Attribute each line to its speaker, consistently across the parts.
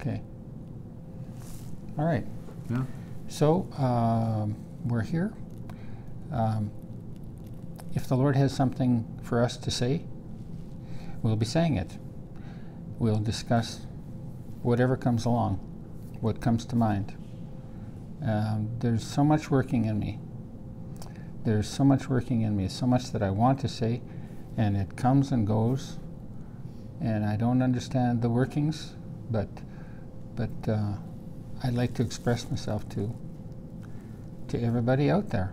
Speaker 1: Okay. All right.
Speaker 2: Yeah.
Speaker 1: So um, we're here. Um, if the Lord has something for us to say, we'll be saying it. We'll discuss whatever comes along, what comes to mind. Um, there's so much working in me. There's so much working in me, so much that I want to say, and it comes and goes, and I don't understand the workings, but but uh, I'd like to express myself to to everybody out there.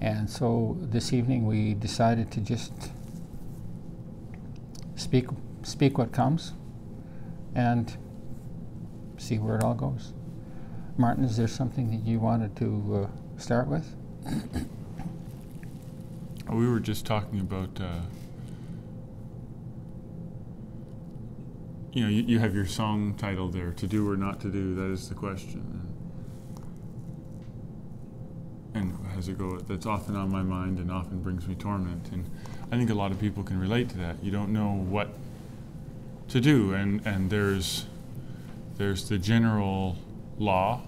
Speaker 1: And so this evening we decided to just speak speak what comes and see where it all goes. Martin, is there something that you wanted to uh, start with?
Speaker 2: We were just talking about, uh, you know, you, you have your song title there, To Do or Not to Do, that is the question. And, as it go, that's often on my mind and often brings me torment. And I think a lot of people can relate to that. You don't know what to do, and, and there's, there's the general law.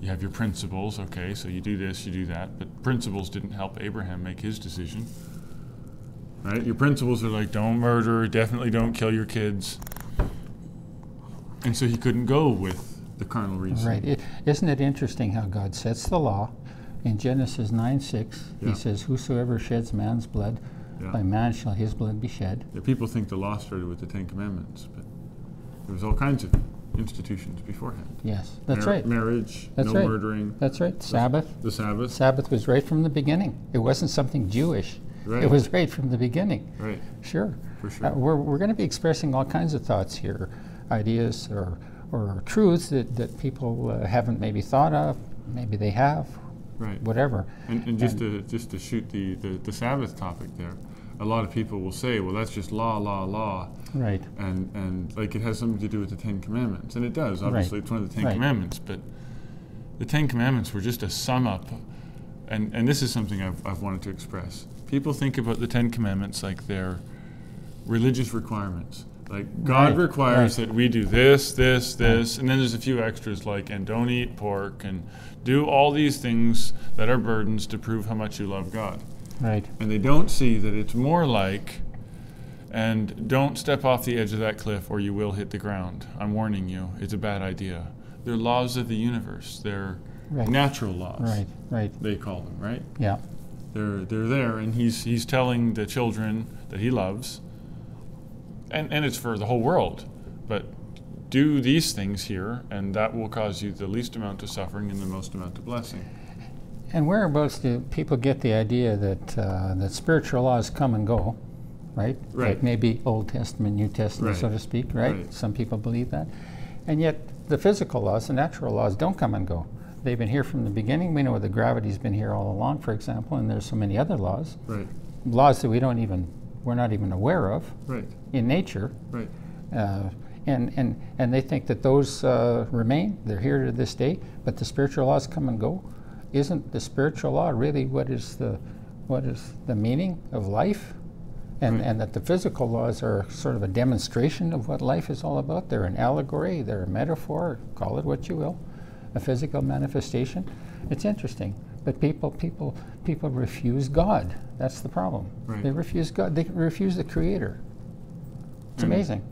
Speaker 2: You have your principles, okay, so you do this, you do that, but principles didn't help Abraham make his decision. Right? Your principles are like don't murder, definitely don't kill your kids. And so he couldn't go with the carnal reason.
Speaker 1: Right. is isn't it interesting how God sets the law? In Genesis 9 6,
Speaker 2: Yeah.
Speaker 1: he says, Whosoever sheds man's blood,
Speaker 2: Yeah.
Speaker 1: by man shall his blood be shed.
Speaker 2: Yeah, people think the law started with the Ten Commandments, but there was all kinds of institutions beforehand.
Speaker 1: Yes, that's
Speaker 2: Mar-
Speaker 1: right.
Speaker 2: Marriage,
Speaker 1: That's
Speaker 2: no
Speaker 1: right.
Speaker 2: murdering,
Speaker 1: That's right. Sabbath.
Speaker 2: the Sabbath.
Speaker 1: Sabbath was right from the beginning. It wasn't something Jewish.
Speaker 2: Right.
Speaker 1: It was right from the beginning.
Speaker 2: right,
Speaker 1: Sure.
Speaker 2: for sure.
Speaker 1: Uh, we're we're going to be expressing all kinds of thoughts here, ideas or, or truths that, that people uh, haven't maybe thought of. Maybe they have,
Speaker 2: right.
Speaker 1: whatever.
Speaker 2: And, and just to just to shoot the, the, the Sabbath topic there, a lot of people will say, well, that's just law, law, law,
Speaker 1: Right.
Speaker 2: and and like it has something to do with the Ten Commandments, and it does.
Speaker 1: Right.
Speaker 2: Obviously, it's one of the Ten
Speaker 1: Right.
Speaker 2: Commandments, but the Ten Commandments were just a sum up, and and this is something I've I've wanted to express. People think about the Ten Commandments like they're religious requirements. Like God
Speaker 1: Right,
Speaker 2: requires
Speaker 1: right.
Speaker 2: that we do this, this, this, and then there's a few extras like and don't eat pork and do all these things that are burdens to prove how much you love God.
Speaker 1: Right.
Speaker 2: And they don't see that it's more like and don't step off the edge of that cliff or you will hit the ground. I'm warning you, it's a bad idea. They're laws of the universe. They're
Speaker 1: Right.
Speaker 2: natural laws.
Speaker 1: Right. Right.
Speaker 2: They call them, right?
Speaker 1: Yeah.
Speaker 2: They're they're there and he's he's telling the children that he loves and, and it's for the whole world. But do these things here, and that will cause you the least amount of suffering and the most amount of blessing.
Speaker 1: And whereabouts do people get the idea that uh, that spiritual laws come and go, right?
Speaker 2: Right.
Speaker 1: Like maybe Old Testament, New Testament, so to speak, right?
Speaker 2: Right.
Speaker 1: Some people believe that, and yet the physical laws, the natural laws, don't come and go. They've been here from the beginning. We know the gravity's been here all along, for example, and there's so many other laws,
Speaker 2: Right,
Speaker 1: laws that we don't even we're not even aware of
Speaker 2: right,
Speaker 1: in nature.
Speaker 2: right.
Speaker 1: Uh, and, and, and they think that those uh, remain, they're here to this day, but the spiritual laws come and go. Isn't the spiritual law really what is the, what is the meaning of life? And,
Speaker 2: Right.
Speaker 1: and that the physical laws are sort of a demonstration of what life is all about. They're an allegory, they're a metaphor, call it what you will, a physical manifestation. It's interesting. But people, people, people refuse God. That's the problem.
Speaker 2: Right.
Speaker 1: They refuse God. They refuse the Creator. It's
Speaker 2: And-
Speaker 1: amazing.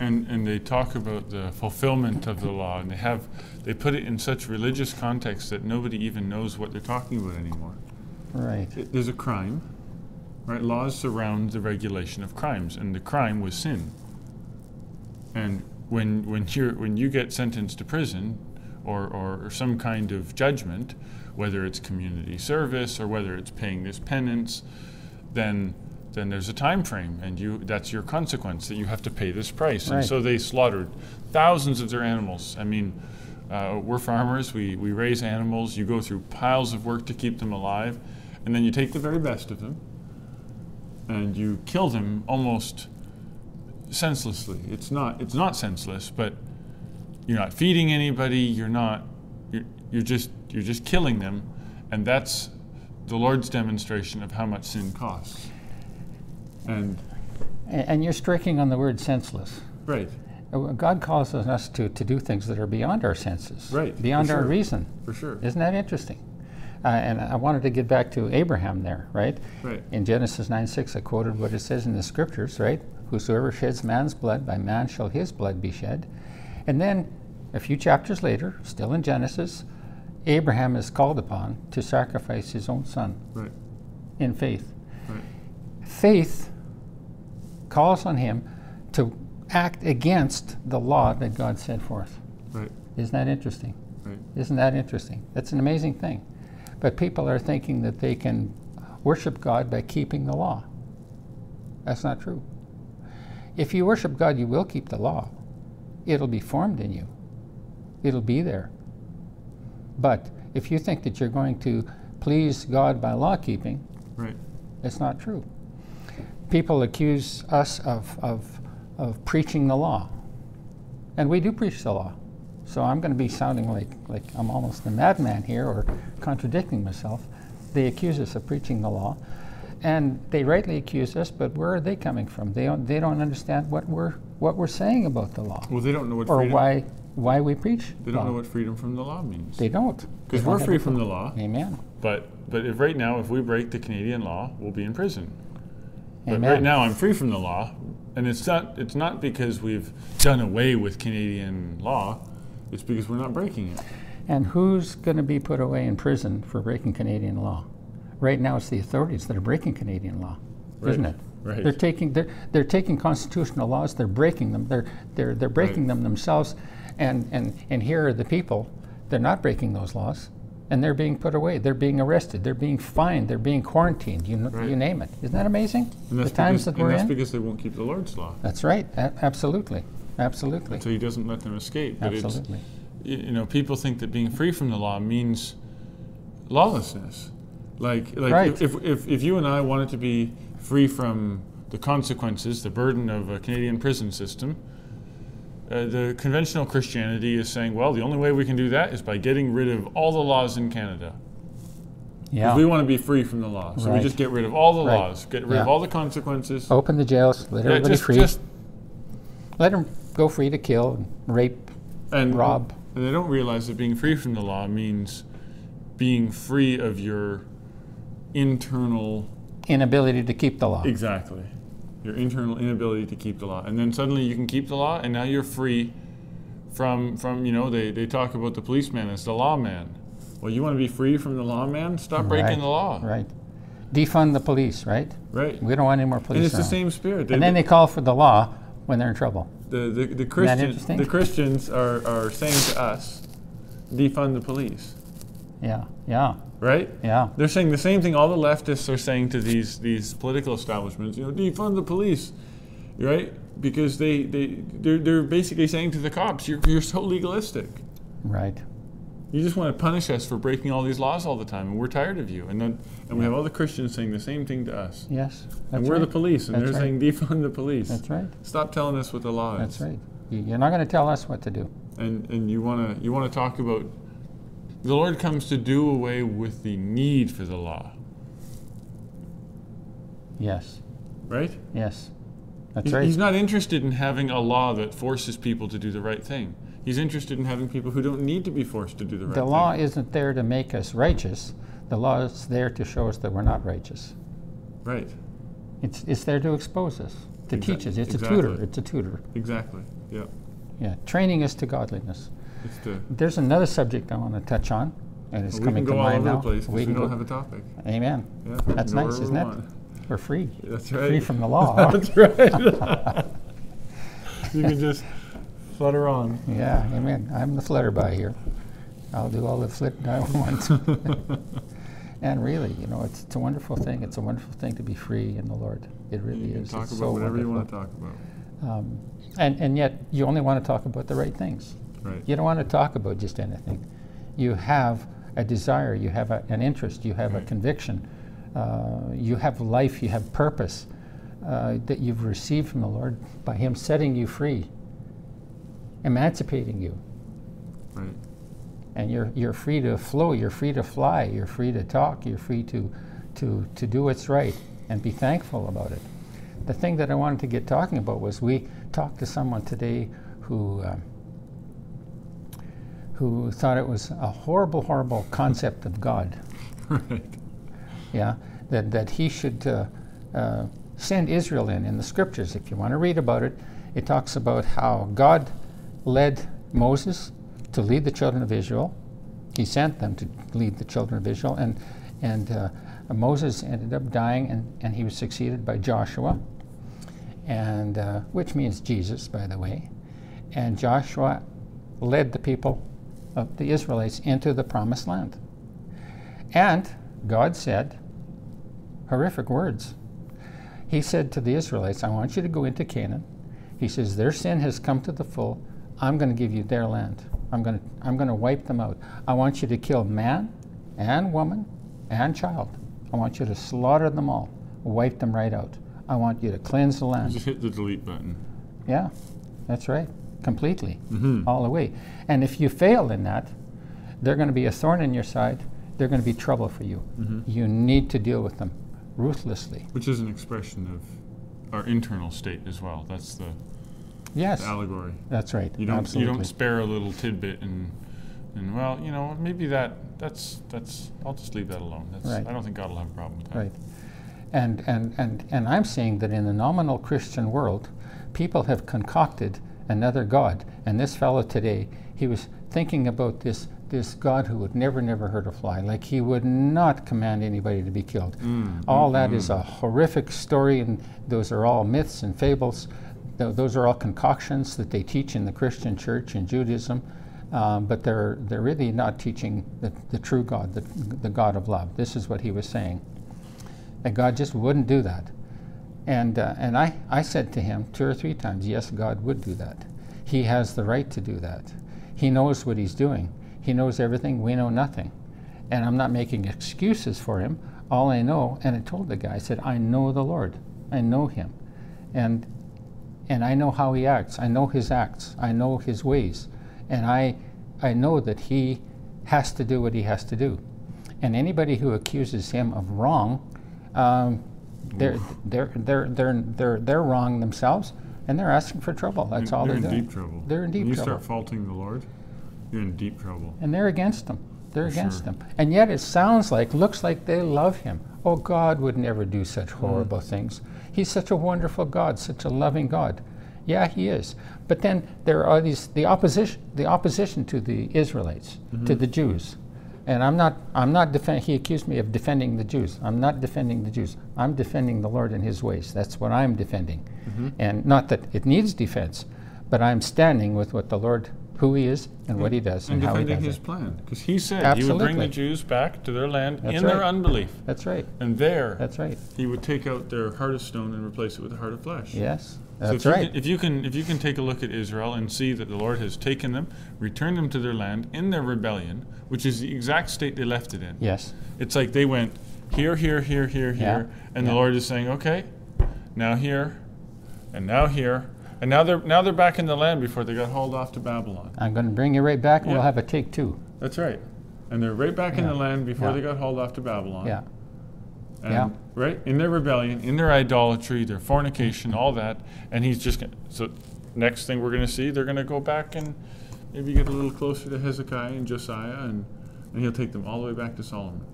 Speaker 2: and and they talk about the fulfillment of the law and they have they put it in such religious context that nobody even knows what they're talking about anymore
Speaker 1: Right.
Speaker 2: It- there's a crime right laws surround the regulation of crimes and the crime was sin and when when you when you get sentenced to prison or, or, or some kind of judgment whether it's community service or whether it's paying this penance then then there's a time frame and you that's your consequence that you have to pay this price.
Speaker 1: Right.
Speaker 2: and so they slaughtered thousands of their animals. I mean uh, we're farmers. We, we raise animals. You go through piles of work to keep them alive and then you take the very best of them and you kill them almost senselessly. It's not it's not senseless but you're not feeding anybody. You're not you're, you're just you're just killing them and that's the lord's demonstration of how much sin costs and
Speaker 1: And you're striking on the word senseless.
Speaker 2: Right.
Speaker 1: Uh, God calls on us to, to do things that are beyond our senses,
Speaker 2: Right,
Speaker 1: beyond our reason.
Speaker 2: For sure.
Speaker 1: Isn't that interesting? Uh, and I wanted to get back to Abraham there, right?
Speaker 2: Right.
Speaker 1: In Genesis 9 6, I quoted what it says in the scriptures, right? Whosoever sheds man's blood, by man shall his blood be shed. And then a few chapters later, still in Genesis, Abraham is called upon to sacrifice his own son
Speaker 2: Right.
Speaker 1: in faith.
Speaker 2: Right.
Speaker 1: Faith calls on him to act against the law that God set forth.
Speaker 2: Right.
Speaker 1: Isn't that interesting? Isn't that interesting? That's an amazing thing. But people are thinking that they can worship God by keeping the law. That's not true. If you worship God, you will keep the law. It'll be formed in you, it'll be there. But if you think that you're going to please God by law keeping,
Speaker 2: Right.
Speaker 1: it's not true. People accuse us of, of, of preaching the law. And we do preach the law. So I'm going to be sounding like, like I'm almost a madman here or contradicting myself. They accuse us of preaching the law. And they rightly accuse us, but where are they coming from? They don't, they don't understand what we're, what we're saying about the law
Speaker 2: Well, they don't know what
Speaker 1: or
Speaker 2: freedom.
Speaker 1: why, why we preach.
Speaker 2: They don't
Speaker 1: law.
Speaker 2: know what freedom from the law means.
Speaker 1: They don't.
Speaker 2: Because we're free from the law,
Speaker 1: Amen.
Speaker 2: but but if right now, if we break the Canadian law, we'll be in prison. But
Speaker 1: Amen.
Speaker 2: right now, I'm free from the law, and it's not it's not because we've done away with Canadian law. It's because we're not breaking it.
Speaker 1: And who's going to be put away in prison for breaking Canadian law? Right now, it's the authorities that are breaking Canadian law, isn't it?
Speaker 2: right.
Speaker 1: They're taking they're, they're taking constitutional laws. They're breaking them. They're they're they're breaking
Speaker 2: Right.
Speaker 1: them themselves. And and and here are the people. They're not breaking those laws, and they're being put away. They're being arrested. They're being fined. They're being quarantined. You
Speaker 2: Right.
Speaker 1: you name it. Isn't that amazing?
Speaker 2: And that's
Speaker 1: the times
Speaker 2: because,
Speaker 1: that we're and
Speaker 2: that's
Speaker 1: in.
Speaker 2: because they won't keep the Lord's law.
Speaker 1: that's right. A- absolutely. Absolutely.
Speaker 2: So He doesn't let them escape. But
Speaker 1: Absolutely.
Speaker 2: you know people think that being free from the law means lawlessness. Like like
Speaker 1: Right.
Speaker 2: if, if if you and I wanted to be free from the consequences, the burden of a Canadian prison system. Uh, the conventional Christianity is saying, well, the only way we can do that is by getting rid of all the laws in Canada.
Speaker 1: Yeah.
Speaker 2: We want to be free from the law. So we just get rid of all the
Speaker 1: Right.
Speaker 2: laws, get rid of all the consequences.
Speaker 1: Open the jails. Let
Speaker 2: Yeah,
Speaker 1: everybody
Speaker 2: just,
Speaker 1: free.
Speaker 2: just
Speaker 1: Let them go free to kill and rape.
Speaker 2: and
Speaker 1: rob.
Speaker 2: And they don't realize that being free from the law means being free of your internal
Speaker 1: inability to keep the law.
Speaker 2: exactly your internal inability to keep the law. And then suddenly you can keep the law, and now you're free from from you know they they talk about the policeman as the lawman. Well, you want to be free from the lawman? Stop breaking
Speaker 1: Right,
Speaker 2: the law.
Speaker 1: Right. Defund the police, right?
Speaker 2: Right.
Speaker 1: We don't want any more police.
Speaker 2: And it's the same spirit.
Speaker 1: And then they call for the law when they're in trouble.
Speaker 2: the, the, the Christians
Speaker 1: interesting?
Speaker 2: the Christians are, are saying to us, defund the police.
Speaker 1: Yeah, yeah,
Speaker 2: Right?
Speaker 1: yeah.
Speaker 2: They're saying the same thing all the leftists are saying to these these political establishments. You know, defund the police, right? Because they they they're, they're basically saying to the cops, you're you're so legalistic.
Speaker 1: Right.
Speaker 2: You just want to punish us for breaking all these laws all the time, and we're tired of you. And then and we have all the Christians saying the same thing to us.
Speaker 1: Yes.
Speaker 2: And we're
Speaker 1: right.
Speaker 2: the police, and
Speaker 1: That's
Speaker 2: they're
Speaker 1: right.
Speaker 2: saying defund the police.
Speaker 1: That's right.
Speaker 2: Stop telling us what the law is.
Speaker 1: That's right. You're not going to tell us what to do.
Speaker 2: and and you want to you want to talk about the Lord comes to do away with the need for the law,
Speaker 1: Yes.
Speaker 2: right?
Speaker 1: Yes. That's
Speaker 2: He's,
Speaker 1: right.
Speaker 2: he's not interested in having a law that forces people to do the right thing. He's interested in having people who don't need to be forced to do the right
Speaker 1: the
Speaker 2: thing.
Speaker 1: The law isn't there to make us righteous. The law is there to show us that we're not righteous.
Speaker 2: Right.
Speaker 1: It's, it's there to expose us, to teach us. It's a tutor. It's a tutor.
Speaker 2: Exactly. Yeah.
Speaker 1: Yeah. Training us to godliness.
Speaker 2: The
Speaker 1: There's another subject I want to touch on, and it's
Speaker 2: we
Speaker 1: coming
Speaker 2: can go
Speaker 1: to
Speaker 2: all
Speaker 1: mind
Speaker 2: over
Speaker 1: now.
Speaker 2: the place we,
Speaker 1: can
Speaker 2: don't
Speaker 1: go-
Speaker 2: have a topic.
Speaker 1: Amen.
Speaker 2: Yeah.
Speaker 1: That's nice, isn't
Speaker 2: we
Speaker 1: it? We're free.
Speaker 2: That's right.
Speaker 1: Free from the law.
Speaker 2: That's right. you can just flutter on.
Speaker 1: yeah, amen. I'm the flutter by here. I'll do all the flit I want. and really, you know, it's, it's a wonderful thing. It's a wonderful thing to be free in the Lord. It really
Speaker 2: you can
Speaker 1: is.
Speaker 2: talk
Speaker 1: it's
Speaker 2: about
Speaker 1: so
Speaker 2: whatever you want to talk about.
Speaker 1: Um, and, and yet, you only want to talk about the right things.
Speaker 2: Right.
Speaker 1: You don't want to talk about just anything. You have a desire, you have a, an interest, you have a conviction, uh, you have life, you have purpose uh, that you've received from the Lord by Him setting you free, emancipating you.
Speaker 2: Right.
Speaker 1: And you're, you're free to flow, you're free to fly, you're free to talk, you're free to, to, to do what's right and be thankful about it. the thing that I wanted to get talking about was we talked to someone today who um, who thought it was a horrible, horrible concept of God.
Speaker 2: Right.
Speaker 1: Yeah, that that he should uh, uh, send Israel in in the scriptures. If you want to read about it, it talks about how God led Moses to lead the children of Israel. He sent them to lead the children of Israel, and and uh, Moses ended up dying, and, and he was succeeded by Joshua, and uh, which means Jesus, by the way. And Joshua led the people of the Israelites into the promised land. And God said horrific words. He said to the Israelites, I want you to go into Canaan. He says, Their sin has come to the full. I'm going to give you their land. I'm going to, I'm going to wipe them out. I want you to kill man and woman and child. I want you to slaughter them all, wipe them right out. I want you to cleanse the land.
Speaker 2: Just hit the delete button.
Speaker 1: Yeah, that's right. Completely.
Speaker 2: Mhm.
Speaker 1: All the way. And if you fail in that, they're going to be a thorn in your side. They're going to be trouble for you.
Speaker 2: Mhm.
Speaker 1: You need to deal with them ruthlessly.
Speaker 2: Which is an expression of our internal state as well. That's the,
Speaker 1: Yes,
Speaker 2: the allegory.
Speaker 1: that's right.
Speaker 2: You don't
Speaker 1: Absolutely.
Speaker 2: you don't spare a little tidbit and and well, you know, maybe that that's that's I'll just leave that alone. That's
Speaker 1: Right.
Speaker 2: I don't think God will have a problem with that.
Speaker 1: Right. And, and, and, and I'm saying that in the nominal Christian world, people have concocted another God. And this fellow today, he was thinking about this, this God who would never, never hurt a fly. Like he would not command anybody to be killed.
Speaker 2: Mm,
Speaker 1: all
Speaker 2: mm,
Speaker 1: that
Speaker 2: mm.
Speaker 1: is a horrific story, and those are all myths and fables. Th- those are all concoctions that they teach in the Christian church and Judaism. Um, but they're, they're really not teaching the, the true God, the, the God of love. This is what he was saying. And God just wouldn't do that. And, uh, and I, I said to him two or three times, yes, God would do that. He has the right to do that. He knows what he's doing. He knows everything. We know nothing. And I'm not making excuses for him. All I know, and I told the guy, I said, I know the Lord. I know him. And, and I know how he acts. I know his acts. I know his ways. And I, I know that he has to do what he has to do. And anybody who accuses him of wrong, um, they're, they're, they're, they're, they're, they're wrong themselves and they're asking for trouble. That's all
Speaker 2: they're
Speaker 1: they're,
Speaker 2: in
Speaker 1: doing.
Speaker 2: deep trouble.
Speaker 1: They're in deep
Speaker 2: when you
Speaker 1: trouble.
Speaker 2: start faulting the Lord, you're in deep trouble.
Speaker 1: And they're against him. They're
Speaker 2: For
Speaker 1: against
Speaker 2: sure.
Speaker 1: him. And yet it sounds like, looks like they love him. Oh, God would never do such
Speaker 2: Mm.
Speaker 1: horrible things. He's such a wonderful God, such a loving God. Yeah, he is. But then there are these the opposition the opposition to the Israelites, to
Speaker 2: Mm-hmm.
Speaker 1: the Jews. And I'm not I'm not defend he accused me of defending the Jews. I'm not defending the Jews. I'm defending the Lord and his ways. That's what I'm defending.
Speaker 2: Mm-hmm.
Speaker 1: And not that it needs defense, but I'm standing with what the Lord who he is and what he does and,
Speaker 2: and
Speaker 1: how he does
Speaker 2: defending
Speaker 1: does
Speaker 2: his
Speaker 1: it.
Speaker 2: plan. Because he said he would bring the Jews back to their land
Speaker 1: That's
Speaker 2: in their unbelief.
Speaker 1: That's right.
Speaker 2: And there
Speaker 1: That's right.
Speaker 2: he would take out their heart of stone and replace it with a heart of flesh.
Speaker 1: Yes.
Speaker 2: So
Speaker 1: That's
Speaker 2: if
Speaker 1: right.
Speaker 2: You can, if you can, if you can take a look at Israel and see that the Lord has taken them, returned them to their land in their rebellion, which is the exact state they left it in.
Speaker 1: yes.
Speaker 2: It's like they went here, here, here, here,
Speaker 1: Yeah,
Speaker 2: here, and
Speaker 1: yeah.
Speaker 2: the Lord is saying, okay, now here, and now here, and now they're now they're back in the land before they got hauled off to Babylon.
Speaker 1: I'm going to bring you right back and we'll have a take two.
Speaker 2: That's right. And they're right back in the land before
Speaker 1: Yeah.
Speaker 2: they got hauled off to Babylon.
Speaker 1: Yeah.
Speaker 2: And
Speaker 1: Yeah.
Speaker 2: Right? In their rebellion, in their idolatry, their fornication, all that. And he's just to. So, next thing we're going to see, they're going to go back and maybe get a little closer to Hezekiah and Josiah, and, and he'll take them all the way back to Solomon.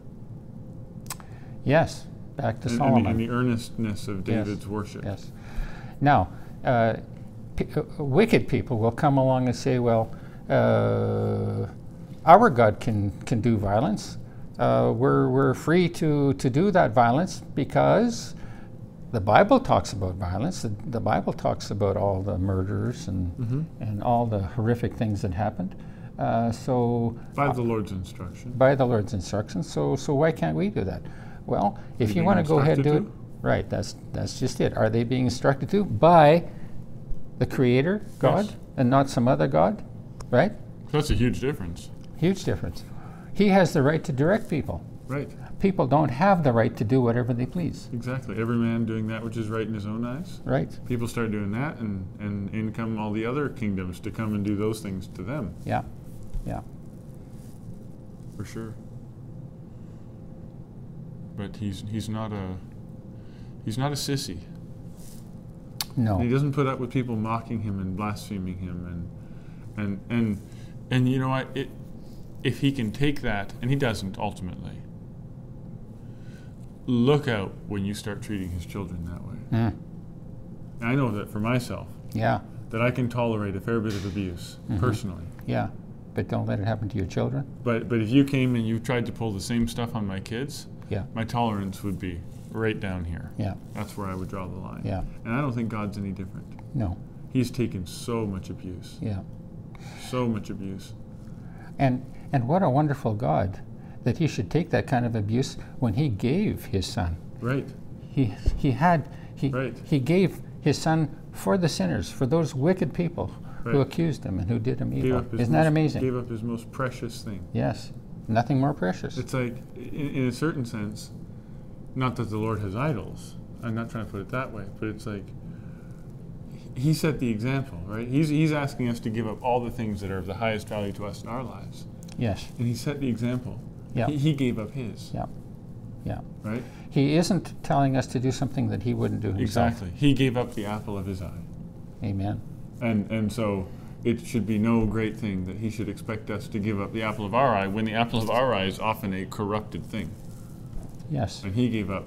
Speaker 1: Yes. Back to
Speaker 2: And, and
Speaker 1: Solomon.
Speaker 2: the, and the earnestness of
Speaker 1: Yes.
Speaker 2: David's worship.
Speaker 1: Yes. Now, uh, p- uh, wicked people will come along and say, well, uh, our God can, can do violence. Uh, we're, we're free to, to do that violence because the Bible talks about violence. The, the Bible talks about all the murders and,
Speaker 2: Mhm.
Speaker 1: and all the horrific things that happened. Uh, so,
Speaker 2: By the Lord's instruction.
Speaker 1: by the Lord's instructions. So, so why can't we do that? Well, if you want to go ahead and do it, right? That's that's just it. Are they being instructed to by the Creator God
Speaker 2: Yes.
Speaker 1: and not some other God? Right?
Speaker 2: That's a huge difference.
Speaker 1: Huge difference. He has the right to direct people.
Speaker 2: Right.
Speaker 1: People don't have the right to do whatever they please.
Speaker 2: Exactly. Every man doing that which is right in his own eyes.
Speaker 1: Right?
Speaker 2: People start doing that, and, and in come all the other kingdoms to come and do those things to them,
Speaker 1: Yeah. Yeah.
Speaker 2: for sure. But he's he's not a he's not a sissy.
Speaker 1: No.
Speaker 2: And he doesn't put up with people mocking him and blaspheming him and and and and you know what? It if he can take that, and he doesn't ultimately. Look out when you start treating his children that way.
Speaker 1: Mm.
Speaker 2: I know that for myself,
Speaker 1: Yeah.
Speaker 2: that I can tolerate a fair bit of abuse
Speaker 1: Mhm.
Speaker 2: personally.
Speaker 1: Yeah. But don't let it happen to your children.
Speaker 2: But but if you came and you tried to pull the same stuff on my kids,
Speaker 1: Yeah.
Speaker 2: my tolerance would be right down here.
Speaker 1: Yeah.
Speaker 2: That's where I would draw the line.
Speaker 1: Yeah.
Speaker 2: And I don't think God's any different.
Speaker 1: No.
Speaker 2: He's taken so much abuse,
Speaker 1: Yeah.
Speaker 2: so much abuse.
Speaker 1: And and what a wonderful God that he should take that kind of abuse when he gave his son.
Speaker 2: Right.
Speaker 1: He he had he
Speaker 2: Right.
Speaker 1: he gave his son for the sinners, for those wicked people who accused him and who did him evil. Isn't that
Speaker 2: most-
Speaker 1: amazing?
Speaker 2: Gave up his most precious thing.
Speaker 1: yes. Nothing more precious.
Speaker 2: It's like, in, in a certain sense, not that the Lord has idols. I'm not trying to put it that way, but it's like he set the example, right? He's he's asking us to give up all the things that are of the highest value to us in our lives,
Speaker 1: yes.
Speaker 2: and he set the example.
Speaker 1: Yeah.
Speaker 2: He, he gave up his,
Speaker 1: Yeah. Yeah.
Speaker 2: right?
Speaker 1: He isn't telling us to do something that he wouldn't do himself.
Speaker 2: Exactly. He gave up the apple of his eye,
Speaker 1: Amen.
Speaker 2: and and so. It should be no great thing that he should expect us to give up the apple of our eye when the apple of our eye is often a corrupted thing.
Speaker 1: Yes.
Speaker 2: And he gave up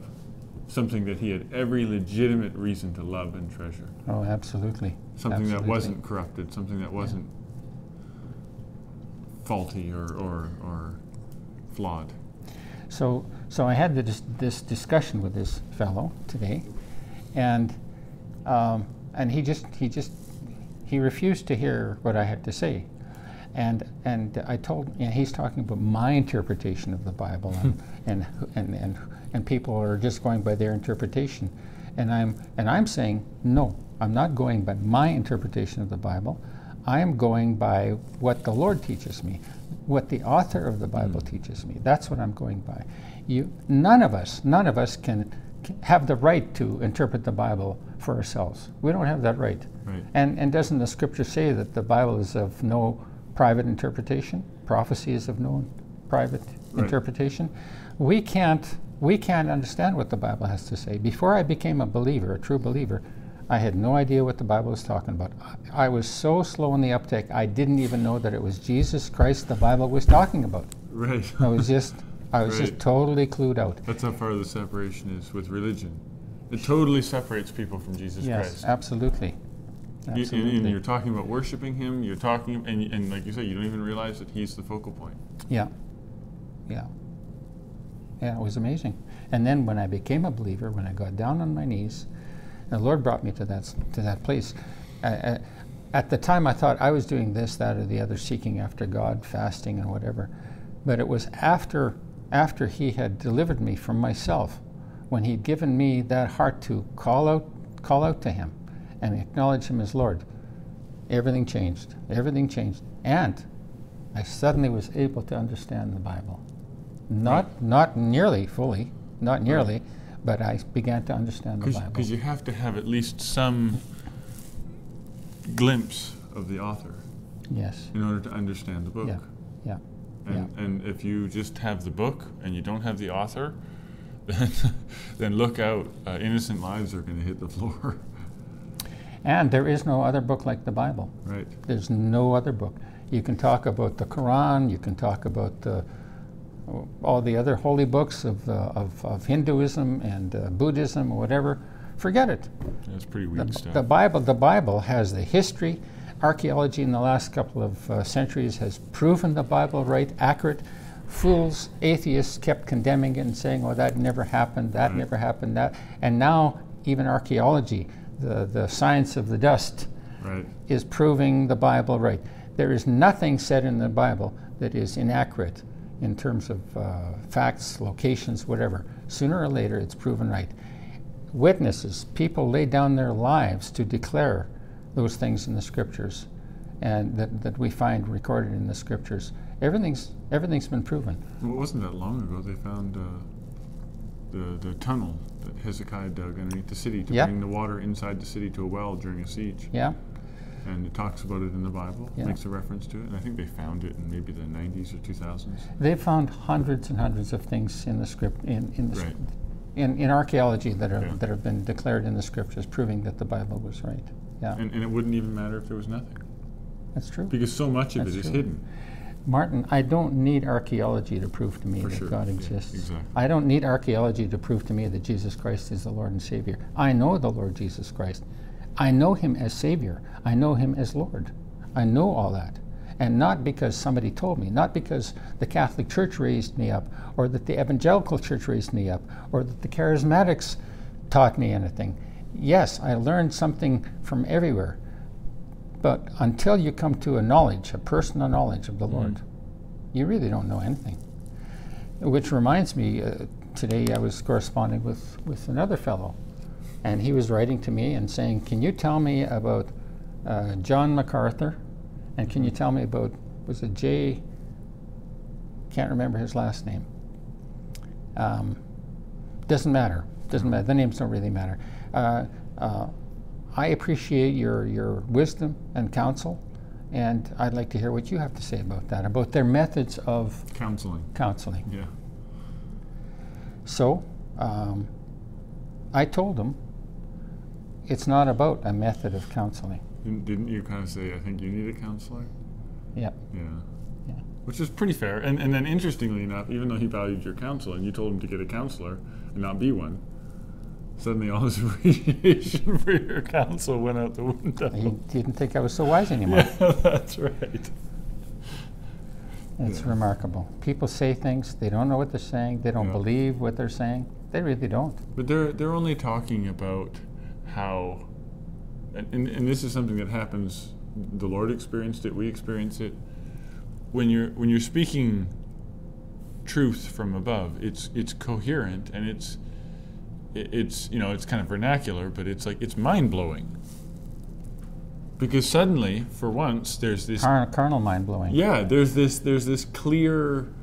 Speaker 2: something that he had every legitimate reason to love and treasure.
Speaker 1: Oh, absolutely.
Speaker 2: Something that wasn't corrupted, something that wasn't faulty or, or, or flawed.
Speaker 1: So, so I had this, this discussion with this fellow today, and um, and he just he just he refused to hear what I had to say, and and I told and he's talking about my interpretation of the Bible, and and, and and and people are just going by their interpretation, and I'm and I'm saying no, I'm not going by my interpretation of the Bible. I am going by what the Lord teaches me, what the author of the Bible hmm. teaches me. That's what I'm going by. You, none of us, none of us can, can have the right to interpret the Bible for ourselves. We don't have that right.
Speaker 2: Right.
Speaker 1: And and doesn't the Scripture say that the Bible is of no private interpretation? Prophecy is of no private
Speaker 2: Right.
Speaker 1: interpretation. We can't we can't understand what the Bible has to say. Before I became a believer, a true believer, I had no idea what the Bible was talking about. I, I was so slow in the uptake, I didn't even know that it was Jesus Christ the Bible was talking about.
Speaker 2: Right.
Speaker 1: I was just, I was just totally clued out.
Speaker 2: That's how far the separation is with religion. It totally separates people from Jesus
Speaker 1: yes,
Speaker 2: Christ.
Speaker 1: absolutely.
Speaker 2: You- and-
Speaker 1: Absolutely.
Speaker 2: And you're talking about worshiping Him. You're talking, and, and like you say, you don't even realize that He's the focal point.
Speaker 1: Yeah. Yeah. Yeah, it was amazing. And then when I became a believer, when I got down on my knees, the Lord brought me to that to that place. At the time, I thought I was doing this, that, or the other, seeking after God, fasting, and whatever. But it was after after He had delivered me from myself, when He'd given me that heart to call out call out to Him, and acknowledge Him as Lord. Everything changed. Everything changed, and I suddenly was able to understand the Bible. Not not nearly fully, not nearly, but I began to understand the Bible.
Speaker 2: Because you have to have at least some glimpse of the author
Speaker 1: yes.
Speaker 2: in order to understand the book.
Speaker 1: Yeah. Yeah.
Speaker 2: And, and if you just have the book and you don't have the author, then, then look out. Uh, innocent lives are going to hit the floor.
Speaker 1: And there is no other book like the Bible.
Speaker 2: right.
Speaker 1: There's no other book. You can talk about the Quran. You can talk about the, all the other holy books of, uh, of, of Hinduism and uh, Buddhism or whatever. Forget it.
Speaker 2: That's pretty
Speaker 1: The,
Speaker 2: stuff.
Speaker 1: the Bible, the Bible has the history. Archaeology in the last couple of uh, centuries has proven the Bible right, accurate. Fools, atheists kept condemning it and saying, "Oh, that never happened. That
Speaker 2: Right.
Speaker 1: never happened." That, and now even archaeology, the the science of the dust,
Speaker 2: right.
Speaker 1: is proving the Bible right. There is nothing said in the Bible that is inaccurate in terms of uh, facts, locations, whatever. Sooner or later, it's proven right. Witnesses, people lay down their lives to declare those things in the scriptures and that, that we find recorded in the scriptures. Everything's, everything's been proven.
Speaker 2: Well, it wasn't that long ago they found uh, the, the tunnel that Hezekiah dug underneath the city to
Speaker 1: Yeah.
Speaker 2: bring the water inside the city to a well during a siege.
Speaker 1: Yeah?
Speaker 2: And it talks about it in the Bible,
Speaker 1: Yeah.
Speaker 2: makes a reference to it. And I think they found it in maybe the 90s or 2000s.
Speaker 1: They found hundreds and hundreds of things in the script, in, in the,
Speaker 2: Right.
Speaker 1: in, in archaeology that are
Speaker 2: Yeah.
Speaker 1: that have been declared in the scriptures, proving that the Bible was right. Yeah,
Speaker 2: And, and it wouldn't even matter if there was nothing.
Speaker 1: that's true.
Speaker 2: Because so much of
Speaker 1: That's
Speaker 2: it is
Speaker 1: true.
Speaker 2: hidden.
Speaker 1: Martin, I don't need archaeology to prove to me
Speaker 2: For
Speaker 1: that
Speaker 2: sure.
Speaker 1: God
Speaker 2: Yeah,
Speaker 1: exists.
Speaker 2: exactly.
Speaker 1: I don't need archaeology to prove to me that Jesus Christ is the Lord and Savior. I know the Lord Jesus Christ. I know him as Savior. I know him as Lord. I know all that. And not because somebody told me, not because the Catholic Church raised me up, or that the Evangelical Church raised me up, or that the Charismatics taught me anything. Yes, I learned something from everywhere. But until you come to a knowledge, a personal knowledge of the Lord, you really don't know anything. Which reminds me, uh, today I was corresponding with, with another fellow, and he was writing to me and saying, Can you tell me about uh, John MacArthur? And can you tell me about, was it J? Can't remember his last name. Um, doesn't matter. Doesn't matter. The names don't really matter. Uh, uh, I appreciate your, your wisdom and counsel, and I'd like to hear what you have to say about that, about their methods of
Speaker 2: Counseling.
Speaker 1: counseling.
Speaker 2: Yeah.
Speaker 1: So um, I told them it's not about a method of counseling.
Speaker 2: Didn't, didn't you kind of say, I think you need a counselor?
Speaker 1: Yep.
Speaker 2: Yeah.
Speaker 1: Yeah.
Speaker 2: Which is pretty fair. And, and then, interestingly enough, even though he valued your counsel and you told him to get a counselor and not be one, suddenly all his appreciation for your counsel went out the window.
Speaker 1: He didn't think I was so wise anymore.
Speaker 2: Yeah, that's right.
Speaker 1: It's
Speaker 2: Yeah.
Speaker 1: remarkable. People say things, they don't know what they're saying, they don't
Speaker 2: Yeah.
Speaker 1: believe what they're saying. They really don't.
Speaker 2: But they're they're only talking about how, and, and, and this is something that happens. The Lord experienced it. We experience it. When you're when you're speaking truth from above, it's it's coherent and it's it's you know it's kind of vernacular, but it's like it's mind blowing. Because suddenly, for once, there's this
Speaker 1: Car- carnal mind blowing.
Speaker 2: yeah, there's this there's this clear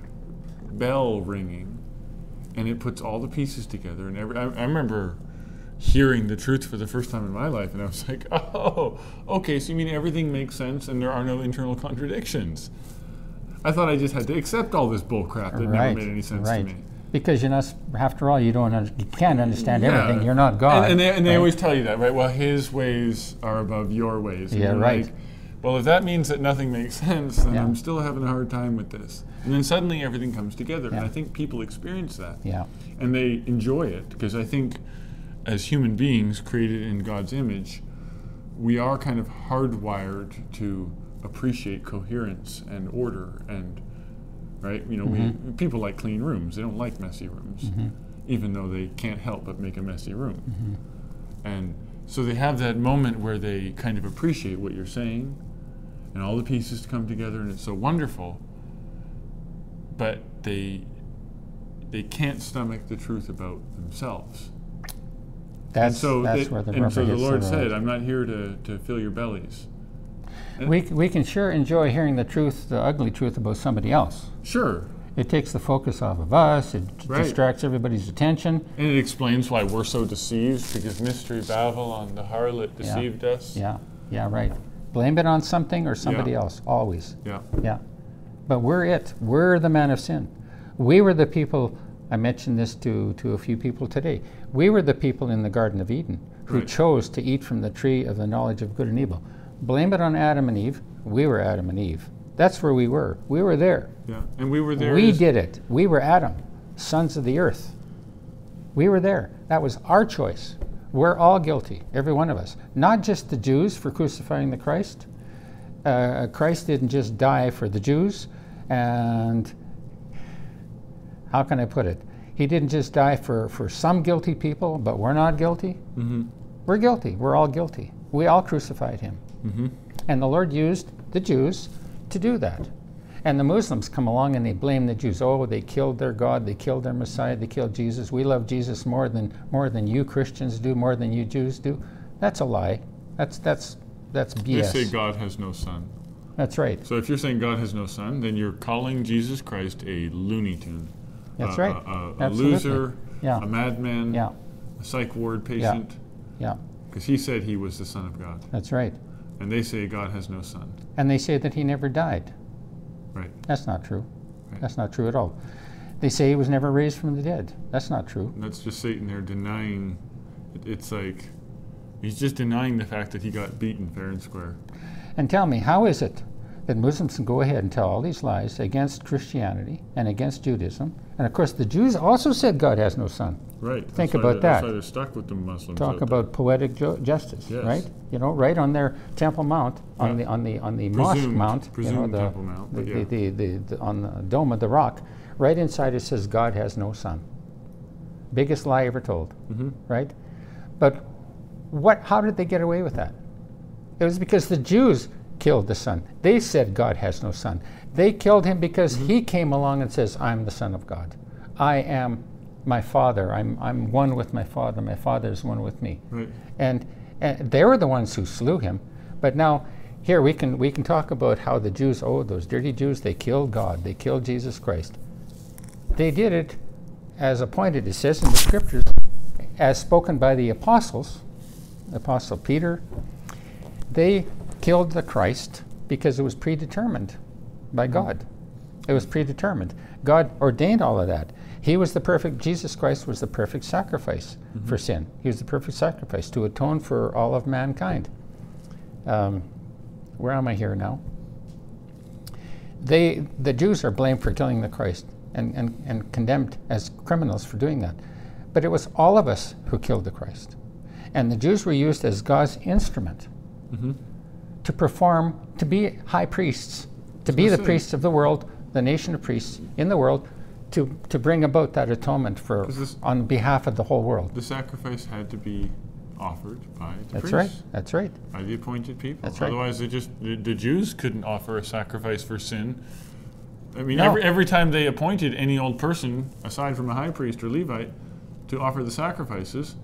Speaker 2: bell ringing, and it puts all the pieces together. And every I, I remember hearing the truth for the first time in my life, and I was like, oh, okay. So you mean everything makes sense, and there are no internal contradictions? I thought I just had to accept all this bull crap that never made any sense
Speaker 1: right.
Speaker 2: to me.
Speaker 1: Because you're not, after all, you don't, un- you can't understand
Speaker 2: Yeah.
Speaker 1: everything. You're not God.
Speaker 2: And, and they, and they
Speaker 1: right?
Speaker 2: always tell you that, right? Well, his ways are above your ways. And
Speaker 1: Yeah, right.
Speaker 2: like, well, if that means that nothing makes sense, then
Speaker 1: Yeah.
Speaker 2: I'm still having a hard time with this. And then suddenly everything comes together. And I think people experience that.
Speaker 1: Yeah.
Speaker 2: And they enjoy it because I think as human beings created in God's image, we are kind of hardwired to appreciate coherence and order and right you know we mm-hmm. people like clean rooms. They don't like messy rooms mm-hmm. even though they can't help but make a messy room. Mm-hmm. And so they have that moment where they kind of appreciate what you're saying and all the pieces come together and it's so wonderful but they they can't stomach the truth about themselves
Speaker 1: That's,
Speaker 2: and so
Speaker 1: that's
Speaker 2: they-
Speaker 1: where the
Speaker 2: and so the lord
Speaker 1: the
Speaker 2: said i'm not here to, to fill your bellies
Speaker 1: We, we can sure enjoy hearing the truth, the ugly truth about somebody else.
Speaker 2: sure
Speaker 1: It takes the focus off of us. It
Speaker 2: Right.
Speaker 1: distracts everybody's attention.
Speaker 2: and it explains why we're so deceived because mystery babylon the harlot deceived us
Speaker 1: Yeah, yeah, right. Blame it on something or somebody
Speaker 2: Yeah.
Speaker 1: else, always.
Speaker 2: yeah
Speaker 1: Yeah. But we're it. We're the man of sin. We were the people, I mentioned this to, to a few people today. We were the people in the Garden of Eden who
Speaker 2: Right.
Speaker 1: chose to eat from the tree of the knowledge of good and evil. Blame it on Adam and Eve. We were Adam and Eve. That's where we were. We were there.
Speaker 2: yeah and we were there
Speaker 1: we did it. We were Adam, sons of the earth. We were there. That was our choice. We're all guilty, every one of us. Not just the Jews for crucifying the Christ. Uh, Christ didn't just die for the Jews, and how can I put it? He didn't just die for, for some guilty people, but we're not guilty.
Speaker 2: Mhm.
Speaker 1: We're guilty. We're all guilty. We all crucified him.
Speaker 2: Mhm.
Speaker 1: And the Lord used the Jews to do that. And the Muslims come along and they blame the Jews. Oh, they killed their God, they killed their Messiah, they killed Jesus. We love Jesus more than more than you Christians do, more than you Jews do. That's a lie. That's that's that's BS.
Speaker 2: they say god has no son
Speaker 1: That's right.
Speaker 2: so if you're saying god has no son then you're calling jesus christ a looney tune
Speaker 1: That's
Speaker 2: a,
Speaker 1: right.
Speaker 2: a, a, a loser
Speaker 1: Yeah.
Speaker 2: a madman
Speaker 1: Yeah.
Speaker 2: a psych ward patient
Speaker 1: Yeah.
Speaker 2: because he said he was the son of god
Speaker 1: That's right.
Speaker 2: and they say god has no son
Speaker 1: And they say that he never died.
Speaker 2: right
Speaker 1: That's not true.
Speaker 2: Right.
Speaker 1: That's not true at all. They say he was never raised from the dead. That's not true.
Speaker 2: And that's just Satan there denying. It, it's like he's just denying the fact that he got beaten fair and square.
Speaker 1: And tell me, how is it that Muslims can go ahead and tell all these lies against Christianity and against Judaism? And of course, the Jews also said God has no son.
Speaker 2: Right.
Speaker 1: Think
Speaker 2: that's
Speaker 1: about
Speaker 2: they- That's
Speaker 1: that.
Speaker 2: why they're stuck with the Muslims.
Speaker 1: Talk about poetic ju- justice,
Speaker 2: Yes.
Speaker 1: right? You know, right on their Temple Mount, on
Speaker 2: Yeah.
Speaker 1: the on the on the mosque
Speaker 2: Presumed-
Speaker 1: mount, you know, the,
Speaker 2: Temple Mount,
Speaker 1: the,
Speaker 2: yeah.
Speaker 1: the, the, the, on the dome of the rock, right inside it says God has no son. Biggest lie ever told,
Speaker 2: Mhm.
Speaker 1: right? But what? How did they get away with that? It was because the Jews killed the son. They said God has no son. They killed him because
Speaker 2: Mm-hmm.
Speaker 1: he came along and says, "I'm the son of God. I am my father. I'm I'm one with my father. My father is one with me."
Speaker 2: Right.
Speaker 1: and, and they were the ones who slew him. But now, here we can we can talk about how the Jews, oh, those dirty Jews, they killed God, they killed Jesus Christ. They did it as appointed. It says in the scriptures, as spoken by the apostles, Apostle Peter. They killed the Christ because it was predetermined by God. It was predetermined. God ordained all of that. He was the perfect, Jesus Christ was the perfect sacrifice for sin. He was the perfect sacrifice to atone for all of mankind. Um, where am I here now? They, the Jews are blamed for killing the Christ and, and, and condemned as criminals for doing that. But it was all of us who killed the Christ. And the Jews were used as God's instrument
Speaker 2: Mhm.
Speaker 1: To perform, to be high priests, to be the priests of the world, the nation of priests in the world, to, to bring about that atonement for
Speaker 2: this-
Speaker 1: on behalf of the whole world.
Speaker 2: The sacrifice had to be offered by the
Speaker 1: That's
Speaker 2: priests,
Speaker 1: right. That's right.
Speaker 2: by the appointed people.
Speaker 1: That's right.
Speaker 2: Otherwise, they just the, the Jews couldn't offer a sacrifice for sin. I mean,
Speaker 1: No.
Speaker 2: every every time they appointed any old person, aside from a high priest or Levite, to offer the sacrifices,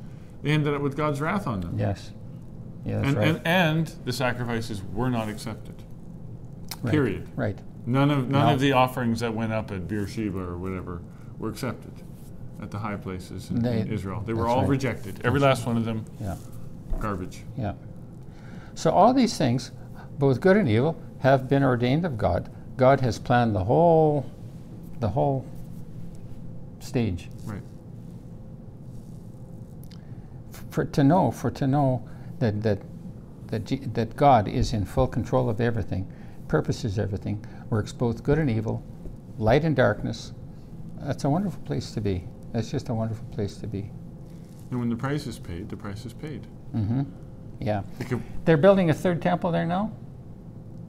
Speaker 2: they ended up with God's wrath on them.
Speaker 1: Yes. Yeah, that's
Speaker 2: and,
Speaker 1: right.
Speaker 2: and and the sacrifices were not accepted.
Speaker 1: right.
Speaker 2: Period.
Speaker 1: Right.
Speaker 2: None of none
Speaker 1: No.
Speaker 2: of the offerings that went up at Beersheba or whatever were accepted at the high places in,
Speaker 1: They-
Speaker 2: in Israel. They were all
Speaker 1: right.
Speaker 2: rejected. Every last one of them,
Speaker 1: Yeah.
Speaker 2: garbage.
Speaker 1: Yeah. So all these things, both good and evil, have been ordained of God. God has planned the whole, the whole stage.
Speaker 2: Right.
Speaker 1: For to know, for to know that that that, G- that God is in full control of everything, purposes everything, works both good and evil, light and darkness. That's a wonderful place to be. That's just a wonderful place to be.
Speaker 2: And when the price is paid, the price is paid.
Speaker 1: Mm-hmm. Yeah. They're building a third temple there now.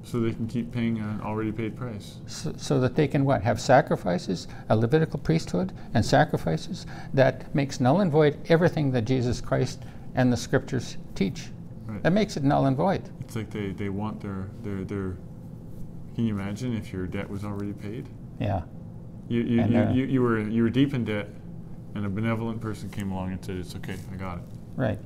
Speaker 2: so they can keep paying an already paid price.
Speaker 1: so, so that they can what have sacrifices a levitical priesthood and sacrifices that makes null and void everything that jesus christ and the scriptures teach
Speaker 2: Right.
Speaker 1: that makes it null and void
Speaker 2: It's like they, they want their, their their. Can you imagine if your debt was already paid?
Speaker 1: yeah
Speaker 2: You you,
Speaker 1: And,
Speaker 2: you,
Speaker 1: uh,
Speaker 2: you, you were you were deep in debt, and a benevolent person came along and said, "It's okay, I got it."
Speaker 1: right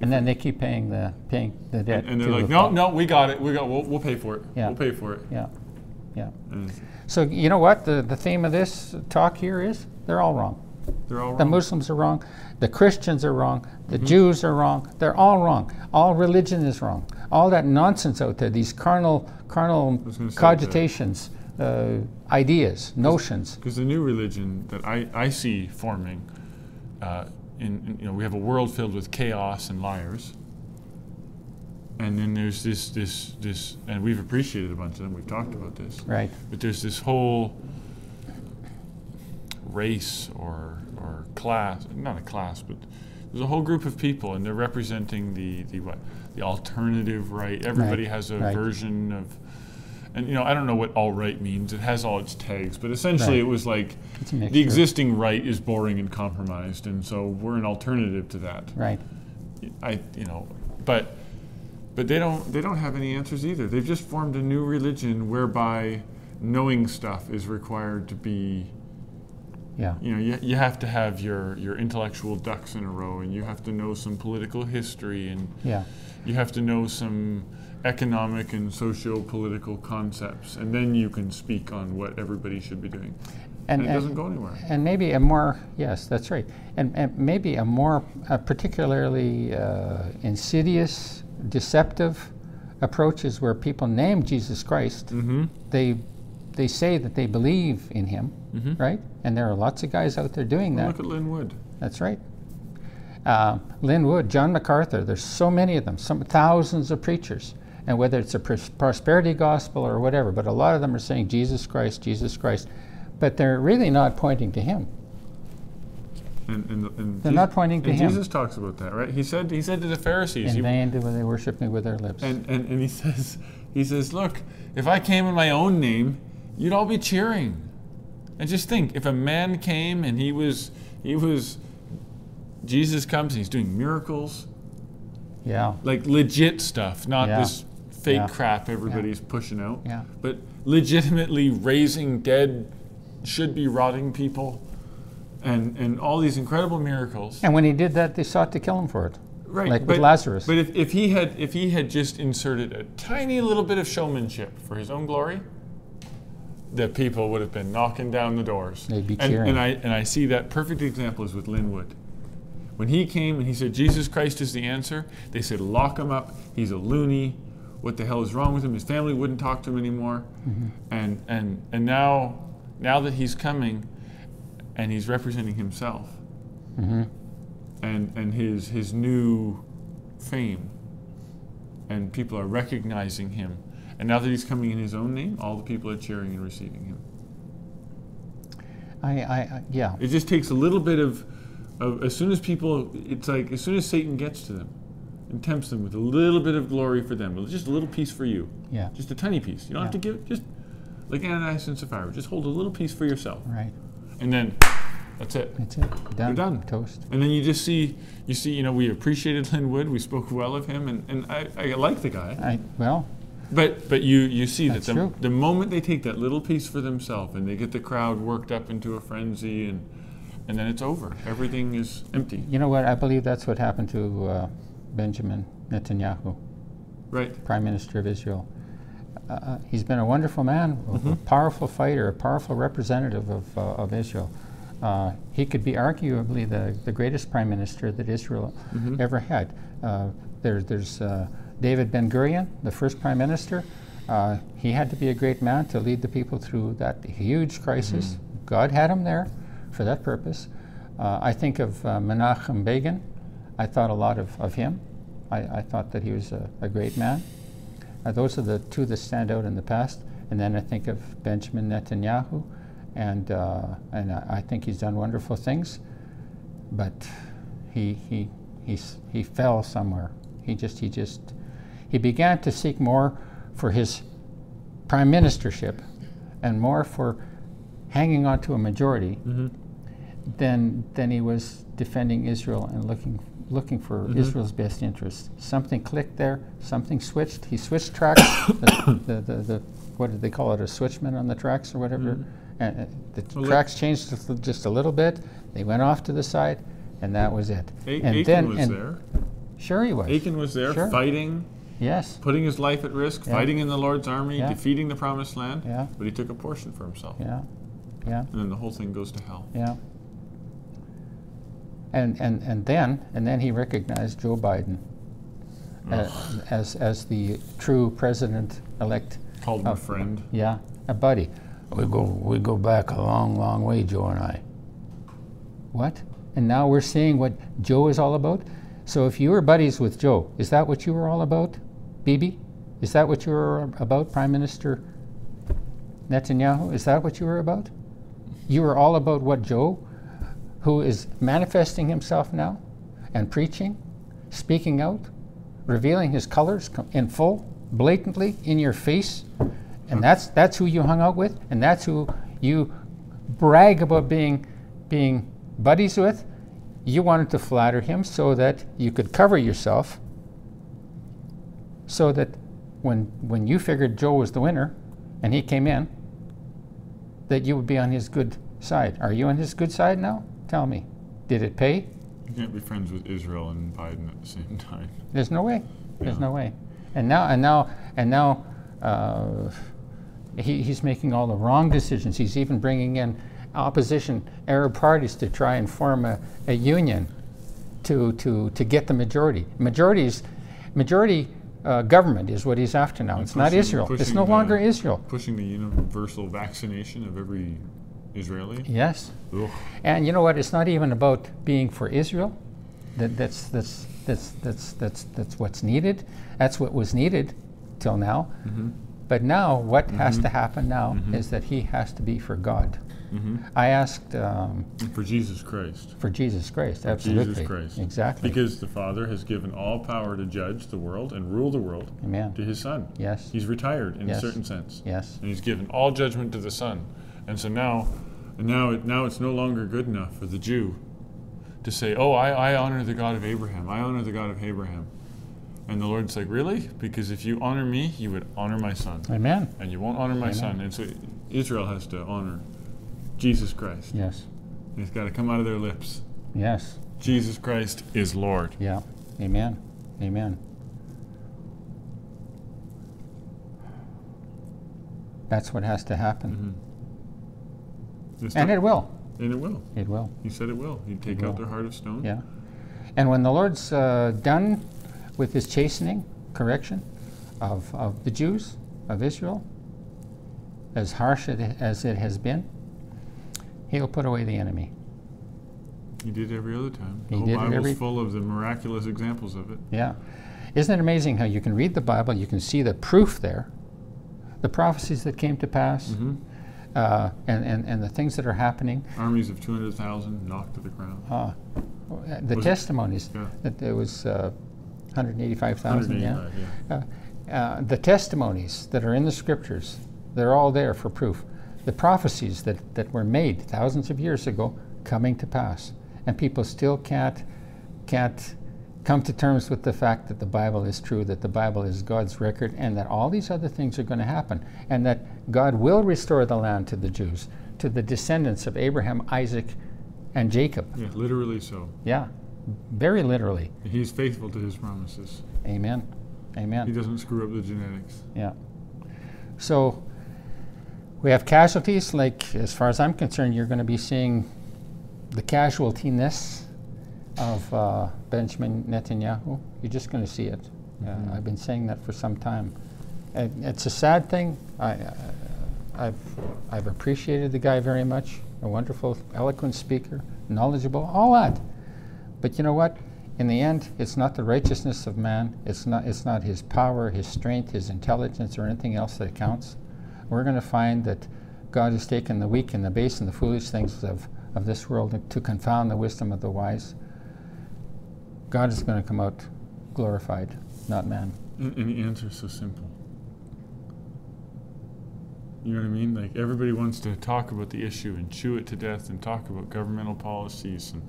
Speaker 1: and then they keep paying the paying the debt
Speaker 2: And, and they're like,
Speaker 1: the
Speaker 2: "No, no, we got it. We got. We'll, we'll pay for it.
Speaker 1: Yeah.
Speaker 2: We'll pay for it."
Speaker 1: yeah yeah so you know what the, the theme of this talk here is they're all wrong
Speaker 2: they're all
Speaker 1: the muslims are wrong the christians are wrong. The
Speaker 2: Mm-hmm.
Speaker 1: jews are wrong. They're all wrong. All religion is wrong. All that nonsense out there these carnal carnal
Speaker 2: was gonna say that.
Speaker 1: cogitations uh, ideas notions.
Speaker 2: Because the new religion that I, I see forming, uh, in, in you know we have a world filled with chaos and liars, and then there's this this this, and we've appreciated a bunch of them. We've talked about this,
Speaker 1: right.
Speaker 2: But there's this whole race or or class, not a class, but there's a whole group of people, and they're representing the the what the alternative right. Everybody has a
Speaker 1: right.
Speaker 2: version of. And you know, I don't know what all right means. It has all its tags, but essentially,
Speaker 1: Right.
Speaker 2: it was like the existing right is boring and compromised, and so we're an alternative to that.
Speaker 1: right
Speaker 2: I, you know, but but they don't they don't have any answers either. They've just formed a new religion whereby knowing stuff is required to be.
Speaker 1: Yeah
Speaker 2: You know, you, you have to have your your intellectual ducks in a row, and you have to know some political history, and
Speaker 1: yeah
Speaker 2: you have to know some economic and socio-political concepts, and then you can speak on what everybody should be doing. And, it doesn't go anywhere.
Speaker 1: and maybe a more yes that's right and, and maybe a more uh, particularly uh, insidious deceptive approach is where people name jesus christ
Speaker 2: Mm-hmm.
Speaker 1: they they say that they believe in him,
Speaker 2: Mhm.
Speaker 1: right? And there are lots of guys out there doing
Speaker 2: Well,
Speaker 1: that.
Speaker 2: look at Lin Wood.
Speaker 1: That's right. Uh, Lin Wood, John MacArthur, there's so many of them, some thousands of preachers. And whether it's a pros- prosperity gospel or whatever, but a lot of them are saying Jesus Christ, Jesus Christ. But they're really not pointing to him.
Speaker 2: And, and, and
Speaker 1: They're
Speaker 2: Je-
Speaker 1: not pointing to
Speaker 2: and
Speaker 1: him.
Speaker 2: Jesus talks about that, right? He said he said to the Pharisees,
Speaker 1: In
Speaker 2: he-
Speaker 1: vain do they worship me with their lips.
Speaker 2: and, and, and he says he says, Look, if I came in my own name, you'd all be cheering. And just think, if a man came and he was he was Jesus comes and he's doing miracles,
Speaker 1: yeah,
Speaker 2: like legit stuff, not
Speaker 1: Yeah.
Speaker 2: this fake
Speaker 1: Yeah.
Speaker 2: crap everybody's pushing out.
Speaker 1: yeah.
Speaker 2: but legitimately raising dead, should be rotting people, and and all these incredible miracles.
Speaker 1: And when he did that, they sought to kill him for it.
Speaker 2: Right,
Speaker 1: like with Lazarus.
Speaker 2: But if, if he had if he had just inserted a tiny little bit of showmanship for his own glory, the people would have been knocking down the doors.
Speaker 1: They'd be
Speaker 2: and,
Speaker 1: cheering.
Speaker 2: and I and I see that perfect example is with Lin Wood. When he came and he said Jesus Christ is the answer, they said lock him up. He's a loony. What the hell is wrong with him? His family wouldn't talk to him anymore.
Speaker 1: Mm-hmm.
Speaker 2: And and and now now that he's coming, and he's representing himself
Speaker 1: hmm
Speaker 2: and and his his new fame and people are recognizing him and now that he's coming in his own name all the people are cheering and receiving him
Speaker 1: I, I, I, yeah,
Speaker 2: it just takes a little bit of, of as soon as people it's like as soon as satan gets to them and tempts them with a little bit of glory for them just a little piece for you
Speaker 1: yeah,
Speaker 2: just a tiny piece you don't have to
Speaker 1: Yeah.
Speaker 2: give just like ananias and sapphira just hold a little piece for yourself
Speaker 1: right.
Speaker 2: and then that's it
Speaker 1: That's it. Done.
Speaker 2: done.
Speaker 1: Toast.
Speaker 2: And then you just see, you see, you know, we appreciated Lin Wood. We spoke well of him, and, and I, I like the guy.
Speaker 1: I, well,
Speaker 2: But but you you see
Speaker 1: That's
Speaker 2: that the,
Speaker 1: true.
Speaker 2: the moment they take that little piece for themselves and they get the crowd worked up into a frenzy, and and then it's over. Everything is empty.
Speaker 1: you know what? I believe that's what happened to uh, Benjamin Netanyahu,
Speaker 2: Right.
Speaker 1: Prime Minister of Israel. Uh, Uh, he's been a wonderful man, a- a powerful fighter, a powerful representative of, uh, of Israel. Uh, he could be arguably the, the greatest prime minister that Israel
Speaker 2: Mhm.
Speaker 1: ever had. Uh, there, there's uh, David Ben Gurion, the first prime minister. Uh, he had to be a great man to lead the people through that huge crisis. God had him there for that purpose. Uh, I think of uh, Menachem Begin. I thought a lot of, of him. I, I thought that he was a, a great man. Uh, those are the two that stand out in the past. And then I think of Benjamin Netanyahu, and uh, and I, I think he's done wonderful things, but he he he's, he fell somewhere. He just he just he began to seek more for his prime ministership, and more for hanging on to a majority
Speaker 2: Mm-hmm.
Speaker 1: than than he was defending Israel and looking looking for
Speaker 2: Mhm.
Speaker 1: Israel's best interest. Something clicked there. Something switched. He switched tracks. the, the, the, the what did they call it? A switchman on the tracks or whatever.
Speaker 2: Mhm.
Speaker 1: And uh, the
Speaker 2: Well,
Speaker 1: tracks changed just a- little bit. They went off to the side, and that was it.
Speaker 2: A-
Speaker 1: and
Speaker 2: Achan
Speaker 1: then
Speaker 2: was
Speaker 1: and
Speaker 2: there.
Speaker 1: sure he was.
Speaker 2: Achan was there,
Speaker 1: Sure.
Speaker 2: fighting,
Speaker 1: Yes.
Speaker 2: putting his life at risk,
Speaker 1: Yeah.
Speaker 2: fighting in the Lord's army,
Speaker 1: Yeah.
Speaker 2: defeating the Promised Land.
Speaker 1: Yeah.
Speaker 2: But he took a portion for himself,
Speaker 1: Yeah. Yeah.
Speaker 2: and then the whole thing goes to hell.
Speaker 1: Yeah. And, and, and then and then he recognized Joe Biden uh, as as the true president elect.
Speaker 2: Called him a friend.
Speaker 1: Yeah, a buddy. We go we go back a long, long way, Joe and I. What? And now we're seeing what Joe is all about. So if you were buddies with Joe, is that what you were all about, Bibi? Is that what you were about, Prime Minister Netanyahu? Is that what you were about? You were all about what Joe, who is manifesting himself now and preaching, speaking out, revealing his colors in full, blatantly in your face, and mm-hmm. that's that's who you hung out with, and that's who you brag about being being buddies with. You wanted to flatter him so that you could cover yourself, so that when when you figured Joe was the winner, and he came in, that you would be on his good side. Are you on his good side now? Tell me. Did it pay?
Speaker 2: You can't be friends with Israel and Biden at the same time.
Speaker 1: There's no way. There's
Speaker 2: Yeah.
Speaker 1: no way. And now, and now, and now, uh, he, he's making all the wrong decisions. He's even bringing in opposition Arab parties to try and form a, a union to, to, to get the majority. Majorities, majority uh, government is what he's after now.
Speaker 2: And
Speaker 1: It's not Israel. It's no
Speaker 2: the-
Speaker 1: longer Israel.
Speaker 2: Pushing the universal vaccination of every Israeli.
Speaker 1: Yes.
Speaker 2: Ugh.
Speaker 1: And you know what? It's not even about being for Israel. That, that's, that's, that's, that's, that's, that's what's needed. That's what was needed till now.
Speaker 2: Mhm.
Speaker 1: But now, what has
Speaker 2: Mhm.
Speaker 1: to happen now
Speaker 2: Mhm.
Speaker 1: is that he has to be for God.
Speaker 2: Mhm.
Speaker 1: I asked um,
Speaker 2: For Jesus Christ.
Speaker 1: for Jesus Christ.
Speaker 2: For
Speaker 1: absolutely.
Speaker 2: Jesus Christ.
Speaker 1: Exactly.
Speaker 2: Because the Father has given all power to judge the world and rule the world
Speaker 1: Amen.
Speaker 2: to his Son.
Speaker 1: Yes.
Speaker 2: He's retired in
Speaker 1: Yes.
Speaker 2: a certain sense.
Speaker 1: Yes.
Speaker 2: And he's given all judgment to the Son. And so now, now, it, now it's no longer good enough for the Jew to say, "Oh, I, I honor the God of Abraham. I honor the God of Abraham." And the Lord's like, "Really? Because if you honor me, you would honor my Son,
Speaker 1: Amen.
Speaker 2: and you won't honor my
Speaker 1: Amen.
Speaker 2: Son." And so Israel has to honor Jesus Christ.
Speaker 1: Yes.
Speaker 2: It's got to come out of their lips.
Speaker 1: Yes.
Speaker 2: Jesus Christ is Lord.
Speaker 1: Yeah. Amen. Amen. That's what has to happen.
Speaker 2: Mhm.
Speaker 1: And it will.
Speaker 2: and it will.
Speaker 1: It will.
Speaker 2: He said it will. He'd take
Speaker 1: will.
Speaker 2: out their heart of stone.
Speaker 1: Yeah. And when the Lord's uh, done with his chastening, correction of, of the Jews, of Israel, as harsh it, as it has been, he'll put away the enemy.
Speaker 2: He did every other time. The
Speaker 1: He
Speaker 2: whole
Speaker 1: did
Speaker 2: Bible's
Speaker 1: every-
Speaker 2: full of the miraculous examples of it.
Speaker 1: Yeah. Isn't it amazing how you can read the Bible, you can see the proof there, the prophecies that came to pass,
Speaker 2: Mhm.
Speaker 1: uh, and, and, and the things that are happening,
Speaker 2: Armies of 200,000 knocked to the ground.
Speaker 1: uh, the
Speaker 2: Was
Speaker 1: testimonies
Speaker 2: Yeah.
Speaker 1: that there was uh, 185,000, yeah.
Speaker 2: 185, yeah.
Speaker 1: Uh, uh, the testimonies that are in the scriptures, they're all there for proof. The prophecies that, that were made thousands of years ago coming to pass. And people still can't, can't come to terms with the fact that the Bible is true, that the Bible is God's record, and that all these other things are going to happen. And that God will restore the land to the Jews, to the descendants of Abraham, Isaac, and Jacob.
Speaker 2: Yeah, literally so.
Speaker 1: Yeah, very literally.
Speaker 2: He's faithful to his promises.
Speaker 1: Amen. Amen.
Speaker 2: He doesn't screw up the genetics.
Speaker 1: Yeah. So we have casualties, like as far as I'm concerned, you're going to be seeing the casualtiness of uh, Benjamin Netanyahu. You're just going to see it. Uh,
Speaker 2: Mhm.
Speaker 1: I've been saying that for some time. And it's a sad thing. I, uh, I've, I've appreciated the guy very much. A wonderful, eloquent speaker, knowledgeable, all that. But you know what? In the end, it's not the righteousness of man. It's not. It's not his power, his strength, his intelligence, or anything else that counts. We're going to find that God has taken the weak and the base and the foolish things of, of this world to confound the wisdom of the wise. God is going to come out glorified, not man.
Speaker 2: And, and the is so simple. You know what I mean? Like everybody wants to talk about the issue and chew it to death and talk about governmental policies and,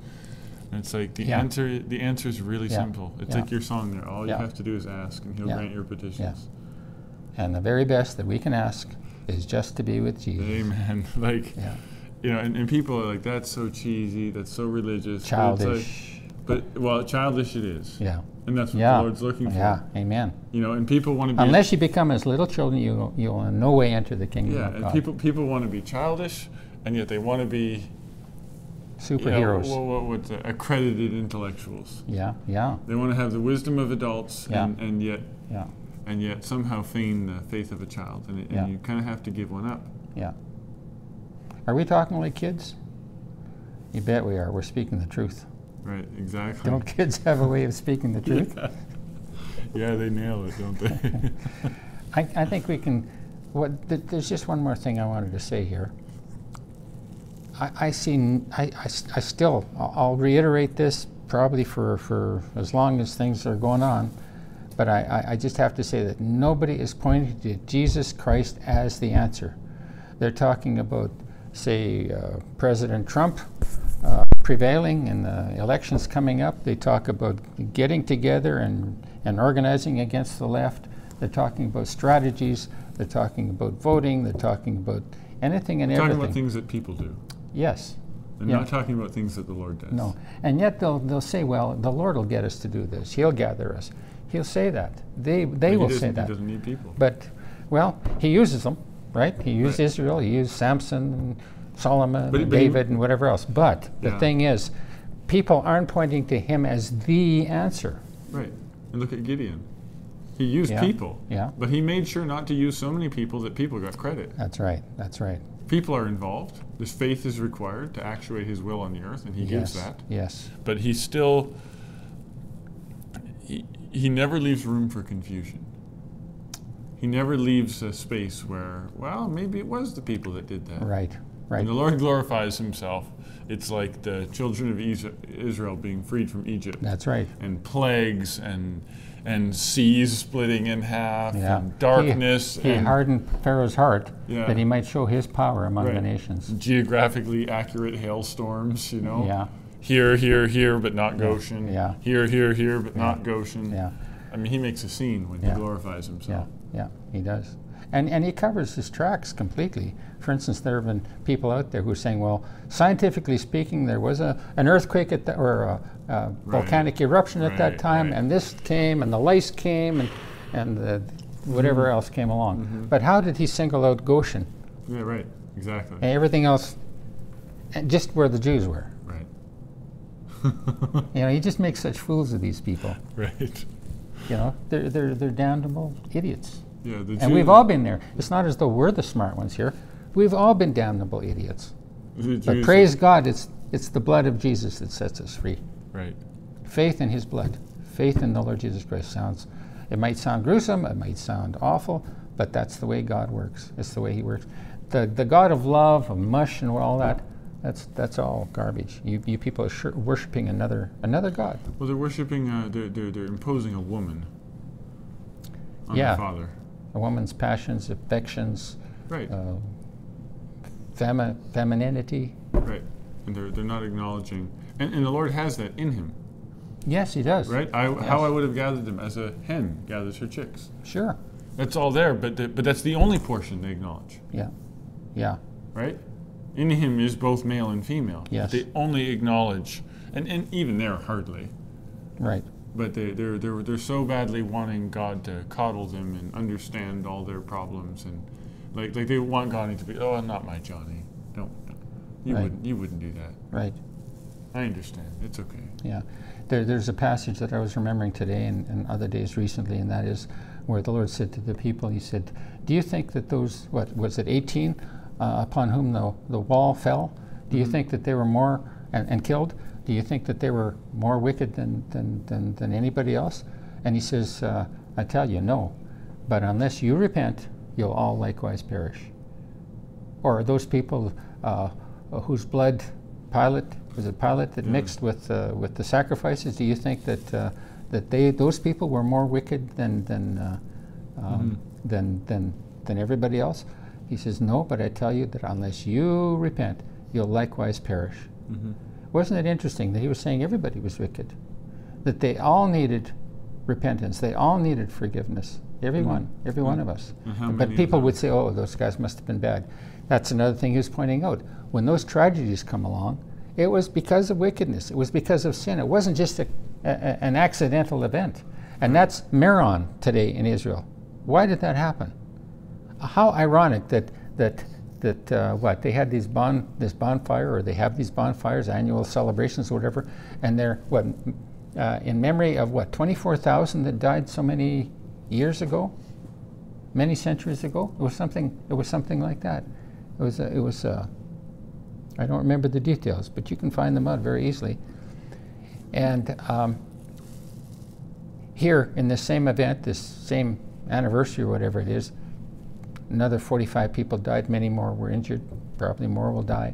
Speaker 2: and it's like the
Speaker 1: Yeah.
Speaker 2: answer the answer is really
Speaker 1: Yeah.
Speaker 2: simple. It's
Speaker 1: Yeah.
Speaker 2: like your song there. All you have to do is ask and he'll grant your petitions.
Speaker 1: And the very best that we can ask is just to be with Jesus.
Speaker 2: Amen. like
Speaker 1: Yeah.
Speaker 2: you know, and, and people are like, that's so cheesy, that's so religious. But,
Speaker 1: Childish.
Speaker 2: like, but well, childish it is.
Speaker 1: yeah.
Speaker 2: And that's what
Speaker 1: Yeah.
Speaker 2: the Lord's looking for.
Speaker 1: Yeah. Amen.
Speaker 2: You know, and people want to be
Speaker 1: Unless you become as little children, you you will in no way enter the kingdom
Speaker 2: Yeah,
Speaker 1: of
Speaker 2: and
Speaker 1: God.
Speaker 2: people people want to be childish and yet they want to be you know,
Speaker 1: Superheroes.
Speaker 2: what, what, what's uh, accredited intellectuals.
Speaker 1: yeah. Yeah.
Speaker 2: They want to have the wisdom of adults
Speaker 1: Yeah.
Speaker 2: and, and yet
Speaker 1: Yeah.
Speaker 2: And yet somehow feign the faith of a child, and, it,
Speaker 1: Yeah.
Speaker 2: and you kind of have to give one up.
Speaker 1: Yeah. Are we talking like kids? You bet we are. We're speaking the truth.
Speaker 2: Right? Exactly.
Speaker 1: Don't kids have a way of speaking the truth?
Speaker 2: Yeah. yeah, they nail it, don't they?
Speaker 1: I, I think we can. What th- there's just one more thing I wanted to say here. I, I see. I. still. I'll, I'll reiterate this probably for for as long as things are going on, but I, I, I just have to say that nobody is pointing to Jesus Christ as the answer. They're talking about, say, uh, President Trump uh, prevailing and the elections coming up. They talk about getting together and, and organizing against the left. They're talking about strategies. They're talking about voting. They're talking about anything and everything.
Speaker 2: Talking about things that people do,
Speaker 1: yes.
Speaker 2: and
Speaker 1: Yeah.
Speaker 2: not talking about things that the Lord does.
Speaker 1: No. And yet they'll, they'll say, well, the Lord will get us to do this. He'll gather us. He'll say that. They, they
Speaker 2: he
Speaker 1: will say that.
Speaker 2: He doesn't need people.
Speaker 1: But, well, he uses them, right? He used
Speaker 2: Right.
Speaker 1: Israel, he used Samson, and Solomon,
Speaker 2: But-
Speaker 1: and
Speaker 2: but he-
Speaker 1: David, and whatever else. But the thing is, people aren't pointing to him as the answer.
Speaker 2: right. And look at Gideon. He used
Speaker 1: Yeah.
Speaker 2: people.
Speaker 1: Yeah.
Speaker 2: But he made sure not to use so many people that people got credit.
Speaker 1: That's right. That's right.
Speaker 2: People are involved. This faith is required to actuate his will on the earth, and he gives that.
Speaker 1: Yes.
Speaker 2: But he still he, he never leaves room for confusion. He never leaves a space where, well, maybe it was the people that did that.
Speaker 1: Right. Right.
Speaker 2: When the Lord glorifies himself, it's like the children of Israel being freed from Egypt.
Speaker 1: That's right.
Speaker 2: and plagues and and seas splitting in half
Speaker 1: Yeah.
Speaker 2: and darkness
Speaker 1: He, he
Speaker 2: and
Speaker 1: hardened Pharaoh's heart
Speaker 2: Yeah.
Speaker 1: that he might show his power among the nations.
Speaker 2: geographically accurate hailstorms, you know.
Speaker 1: Yeah.
Speaker 2: Here, here, here, but not Goshen.
Speaker 1: Yeah.
Speaker 2: Here, here, here, but not Goshen.
Speaker 1: Yeah.
Speaker 2: I mean, he makes a scene when
Speaker 1: Yeah.
Speaker 2: he glorifies himself.
Speaker 1: Yeah. yeah, He does. And, and he covers his tracks completely. For instance, there have been people out there who are saying, well, scientifically speaking, there was a, an earthquake at the, or a, a volcanic eruption at that time,
Speaker 2: right.
Speaker 1: and this came, and the lice came, and, and the, whatever
Speaker 2: Mm-hmm.
Speaker 1: else came along. But how did he single out Goshen
Speaker 2: Yeah, right. Exactly.
Speaker 1: and everything else, and just where the Jews were? You know, he just makes such fools of these people.
Speaker 2: right.
Speaker 1: You know, they're, they're, they're damnable idiots.
Speaker 2: Yeah, the
Speaker 1: And we've all been there. It's not as though we're the smart ones here. We've all been damnable idiots. But praise God, it's, it's the blood of Jesus that sets us free.
Speaker 2: Right.
Speaker 1: Faith in his blood. Faith in the Lord Jesus Christ sounds, it might sound gruesome, it might sound awful, but that's the way God works. It's the way he works. The, the God of love, of mush and all that, that's, that's all garbage. You, you people are worshiping another, another God.
Speaker 2: Well, they're worshiping. Uh, they're, they're they're imposing a woman on
Speaker 1: Yeah.
Speaker 2: father.
Speaker 1: A woman's passions, affections,
Speaker 2: Right.
Speaker 1: uh, femi- femininity.
Speaker 2: right. And they're they're not acknowledging. And, and the Lord has that in him.
Speaker 1: Yes, he does.
Speaker 2: Right. I,
Speaker 1: Yes.
Speaker 2: How I would have gathered them as a hen gathers her chicks.
Speaker 1: Sure.
Speaker 2: That's all there, but the, but that's the only portion they acknowledge,
Speaker 1: Yeah. Yeah.
Speaker 2: right? In him is both male and female.
Speaker 1: Yes.
Speaker 2: They only acknowledge, and, and even there hardly,
Speaker 1: Right.
Speaker 2: but they, they're, they're, they're so badly wanting God to coddle them and understand all their problems and like, like they want God to be, oh, not my Johnny. Don't, you
Speaker 1: Right.
Speaker 2: wouldn't, you wouldn't do that.
Speaker 1: Right.
Speaker 2: I understand. It's okay.
Speaker 1: Yeah. There, there's a passage that I was remembering today and, and other days recently, and that is where the Lord said to the people, He said, Do you think that those, what was it, 18 uh, upon whom the, the wall fell, do you think that they were more, and, and killed, do you think that they were more wicked than, than, than, than anybody else? And He says, uh, I tell you, no. But unless you repent, you'll all likewise perish. Or those people uh, whose blood Pilate was it Pilate that
Speaker 2: Yeah.
Speaker 1: mixed with uh, with the sacrifices? Do you think that uh, that they those people were more wicked than than uh, um, than than than everybody else? He says, No, but I tell you that unless you repent, you'll likewise perish.
Speaker 2: Mm-hmm.
Speaker 1: Wasn't it interesting that he was saying everybody was wicked? That they all needed repentance. They all needed forgiveness. Everyone, every one of us. But people would say, oh, those guys must have been bad. That's another thing he was pointing out. When those tragedies come along, it was because of wickedness. It was because of sin. It wasn't just a, a- an accidental event. And that's Meron today in Israel. Why did that happen? How ironic that that that uh, what they had these bon this bonfire or they have these bonfires, annual celebrations, or whatever, and they're what uh, in memory of what twenty four thousand that died so many years ago, many centuries ago. It was something. It was something like that. It was. It was. I don't remember the details, but you can find them out very easily. And um, here in this same event, this same anniversary or whatever it is, another 45 people died, many more were injured, probably more will die.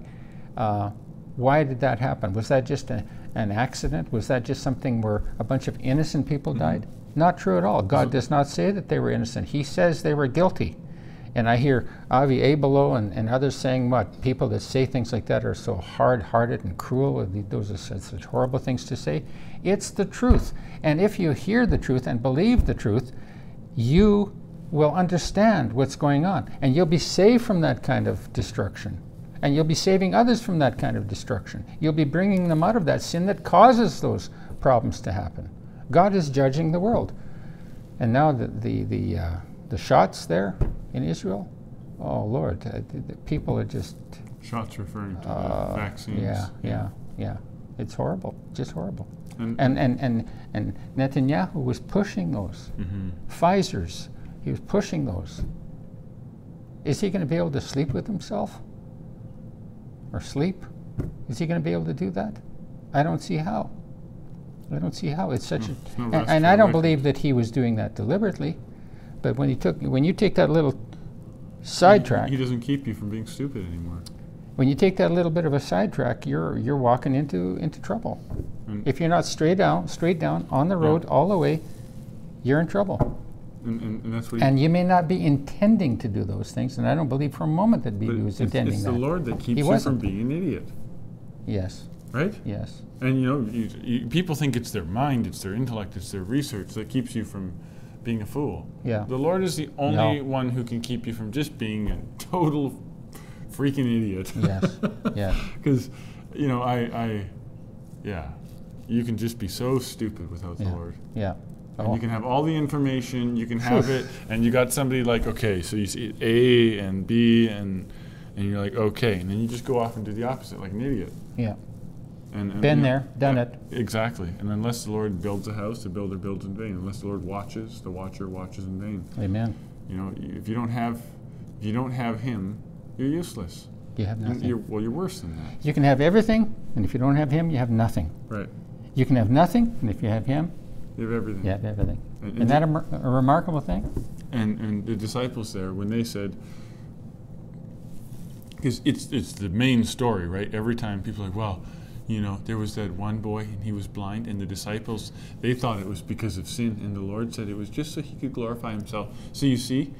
Speaker 1: Uh, why did that happen? Was that just a, an accident? Was that just something where a bunch of innocent people died? Not true at all. God does not say that they were innocent. He says they were guilty. And I hear Avi Abelow and, and others saying what? People that say things like that are so hard hearted and cruel. Those are such horrible things to say. It's the truth. And if you hear the truth and believe the truth, you will understand what's going on. And you'll be saved from that kind of destruction. And you'll be saving others from that kind of destruction. You'll be bringing them out of that sin that causes those problems to happen. God is judging the world. And now the, the, the, uh, the shots there in Israel, oh Lord, uh, the, the people are just,
Speaker 2: Shots referring to
Speaker 1: uh,
Speaker 2: the vaccines.
Speaker 1: yeah, yeah, yeah, It's horrible, just horrible.
Speaker 2: And,
Speaker 1: And and and and Netanyahu was pushing those.
Speaker 2: Mhm.
Speaker 1: Pfizer's, he was pushing those. Is he going to be able to sleep with himself? Or sleep? Is he going to be able to do that? I don't see how. I don't see how. It's such a.
Speaker 2: Hmm. no
Speaker 1: and, and I don't believe that he was doing that deliberately. But when he took, when you take that little sidetrack,
Speaker 2: He doesn't keep you from being stupid anymore.
Speaker 1: when you take that little bit of a sidetrack, you're you're walking into into trouble. If you're not straight down, straight down on the
Speaker 2: Yeah.
Speaker 1: road all the way, you're in trouble.
Speaker 2: And, and, and that's what
Speaker 1: And you may not be intending to do those things, and I don't believe for a moment that he was
Speaker 2: it's,
Speaker 1: intending
Speaker 2: it's
Speaker 1: that.
Speaker 2: the Lord that keeps
Speaker 1: He
Speaker 2: you
Speaker 1: wasn't.
Speaker 2: from being an idiot,
Speaker 1: Yes,
Speaker 2: right?
Speaker 1: yes,
Speaker 2: And you know, you, you, people think it's their mind, it's their intellect, it's their research that keeps you from being a fool.
Speaker 1: yeah,
Speaker 2: The Lord is the only
Speaker 1: No.
Speaker 2: one who can keep you from just being a total freaking idiot.
Speaker 1: yes, yes.
Speaker 2: Because, you know, I, I, yeah, you can just be so stupid without the
Speaker 1: Yeah.
Speaker 2: Lord.
Speaker 1: Yeah.
Speaker 2: And
Speaker 1: Oh,
Speaker 2: you can have all the information, you can have it, and you got somebody like, okay, so you see A and B, and and you're like, okay, and then you just go off and do the opposite, like an idiot.
Speaker 1: yeah.
Speaker 2: And, and
Speaker 1: Been
Speaker 2: you know,
Speaker 1: there, done
Speaker 2: yeah,
Speaker 1: it.
Speaker 2: Exactly. And unless the Lord builds a house, the builder builds in vain. Unless the Lord watches, the watcher watches in vain.
Speaker 1: Amen.
Speaker 2: You know, if you don't have, if you don't have Him, you're useless.
Speaker 1: You have nothing.
Speaker 2: You're, well, you're worse than that.
Speaker 1: You can have everything, and if you don't have him, you have nothing.
Speaker 2: Right.
Speaker 1: You can have nothing, and if you have him,
Speaker 2: You have everything.
Speaker 1: you have everything.
Speaker 2: And,
Speaker 1: Isn't that a, a remarkable thing?
Speaker 2: and and the disciples there when they said because it's it's the main story right every time people are like well you know there was that one boy and he was blind and the disciples they thought it was because of sin and the lord said it was just so he could glorify himself so you see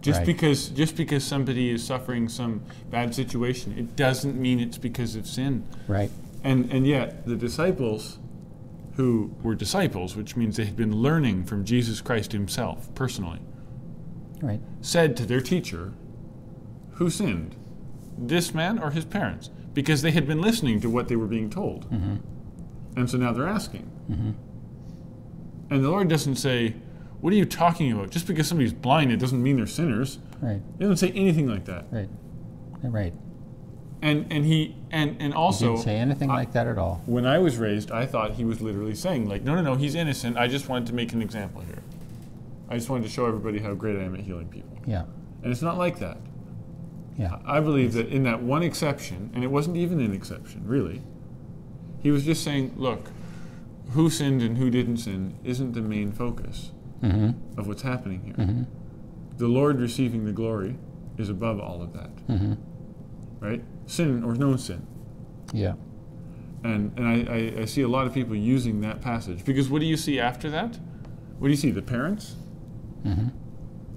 Speaker 2: just
Speaker 1: Right.
Speaker 2: because just because somebody is suffering some bad situation it doesn't mean it's because of sin
Speaker 1: Right.
Speaker 2: and and yet the disciples who were disciples which means they had been learning from jesus christ himself personally
Speaker 1: Right.
Speaker 2: said to their teacher, Who sinned, this man or his parents? Because they had been listening to what they were being told.
Speaker 1: Mm-hmm.
Speaker 2: And so now they're asking.
Speaker 1: Mm-hmm.
Speaker 2: And the Lord doesn't say, What are you talking about? Just because somebody's blind, it doesn't mean they're sinners.
Speaker 1: Right.
Speaker 2: He doesn't say anything like that.
Speaker 1: Right. Right.
Speaker 2: And and he and and
Speaker 1: He
Speaker 2: also
Speaker 1: didn't say anything
Speaker 2: I-
Speaker 1: like that at all.
Speaker 2: when I was raised, I thought he was literally saying, like, no, no, no, he's innocent. I just wanted to make an example here. I just wanted to show everybody how great I am at healing people.
Speaker 1: Yeah.
Speaker 2: And it's not like that.
Speaker 1: Yeah.
Speaker 2: I believe that in that one exception, and it wasn't even an exception, really, he was just saying, look, who sinned and who didn't sin isn't the main focus
Speaker 1: Mm-hmm.
Speaker 2: of what's happening here.
Speaker 1: Mm-hmm.
Speaker 2: The Lord receiving the glory is above all of that,
Speaker 1: Mm-hmm.
Speaker 2: right? Sin or no sin.
Speaker 1: Yeah.
Speaker 2: And, and I, I, I see a lot of people using that passage because what do you see after that? What do you see? The parents?
Speaker 1: Mm-hmm.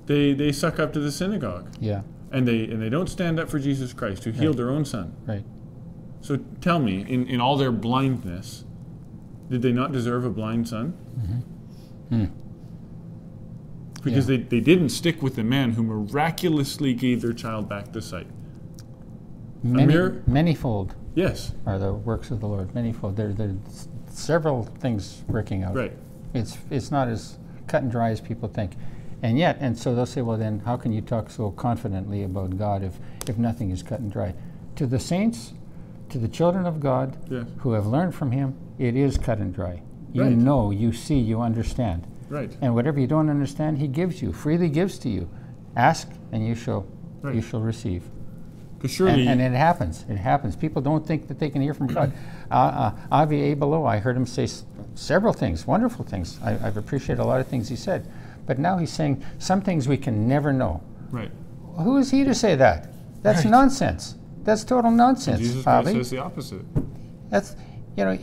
Speaker 2: They, they suck up to the synagogue
Speaker 1: Yeah.
Speaker 2: and they, and they don't stand up for Jesus Christ who healed
Speaker 1: Right.
Speaker 2: their own son.
Speaker 1: Right.
Speaker 2: So tell me, in, in all their blindness, did they not deserve a blind son?
Speaker 1: Hmm.
Speaker 2: Because
Speaker 1: Yeah.
Speaker 2: they, they didn't stick with the man who miraculously gave their child back to sight.
Speaker 1: Many,
Speaker 2: mere-
Speaker 1: manyfold
Speaker 2: Yes,
Speaker 1: are the works of the Lord. Manyfold. There, there are several things working out.
Speaker 2: right.
Speaker 1: It's it's not as cut and dry as people think, and yet, and so they'll say, well, then how can you talk so confidently about God if if nothing is cut and dry? To the saints, to the children of God
Speaker 2: Yes,
Speaker 1: who have learned from Him, it is cut and dry. You
Speaker 2: Right.
Speaker 1: know, you see, you understand,
Speaker 2: right.
Speaker 1: and whatever you don't understand, He gives you freely gives to you. Ask, and you shall you shall receive.
Speaker 2: Because surely,
Speaker 1: And, and it happens. It happens. People don't think that they can hear from God. Uh, uh, Avi Abelow, I heard him say s- several things, wonderful things. I, I've appreciated a lot of things he said. But now he's saying some things we can never know.
Speaker 2: right.
Speaker 1: Who is he to say that? That's
Speaker 2: Right.
Speaker 1: nonsense. That's total nonsense,
Speaker 2: Jesus Christ
Speaker 1: Avi.
Speaker 2: says the opposite.
Speaker 1: That's, you know,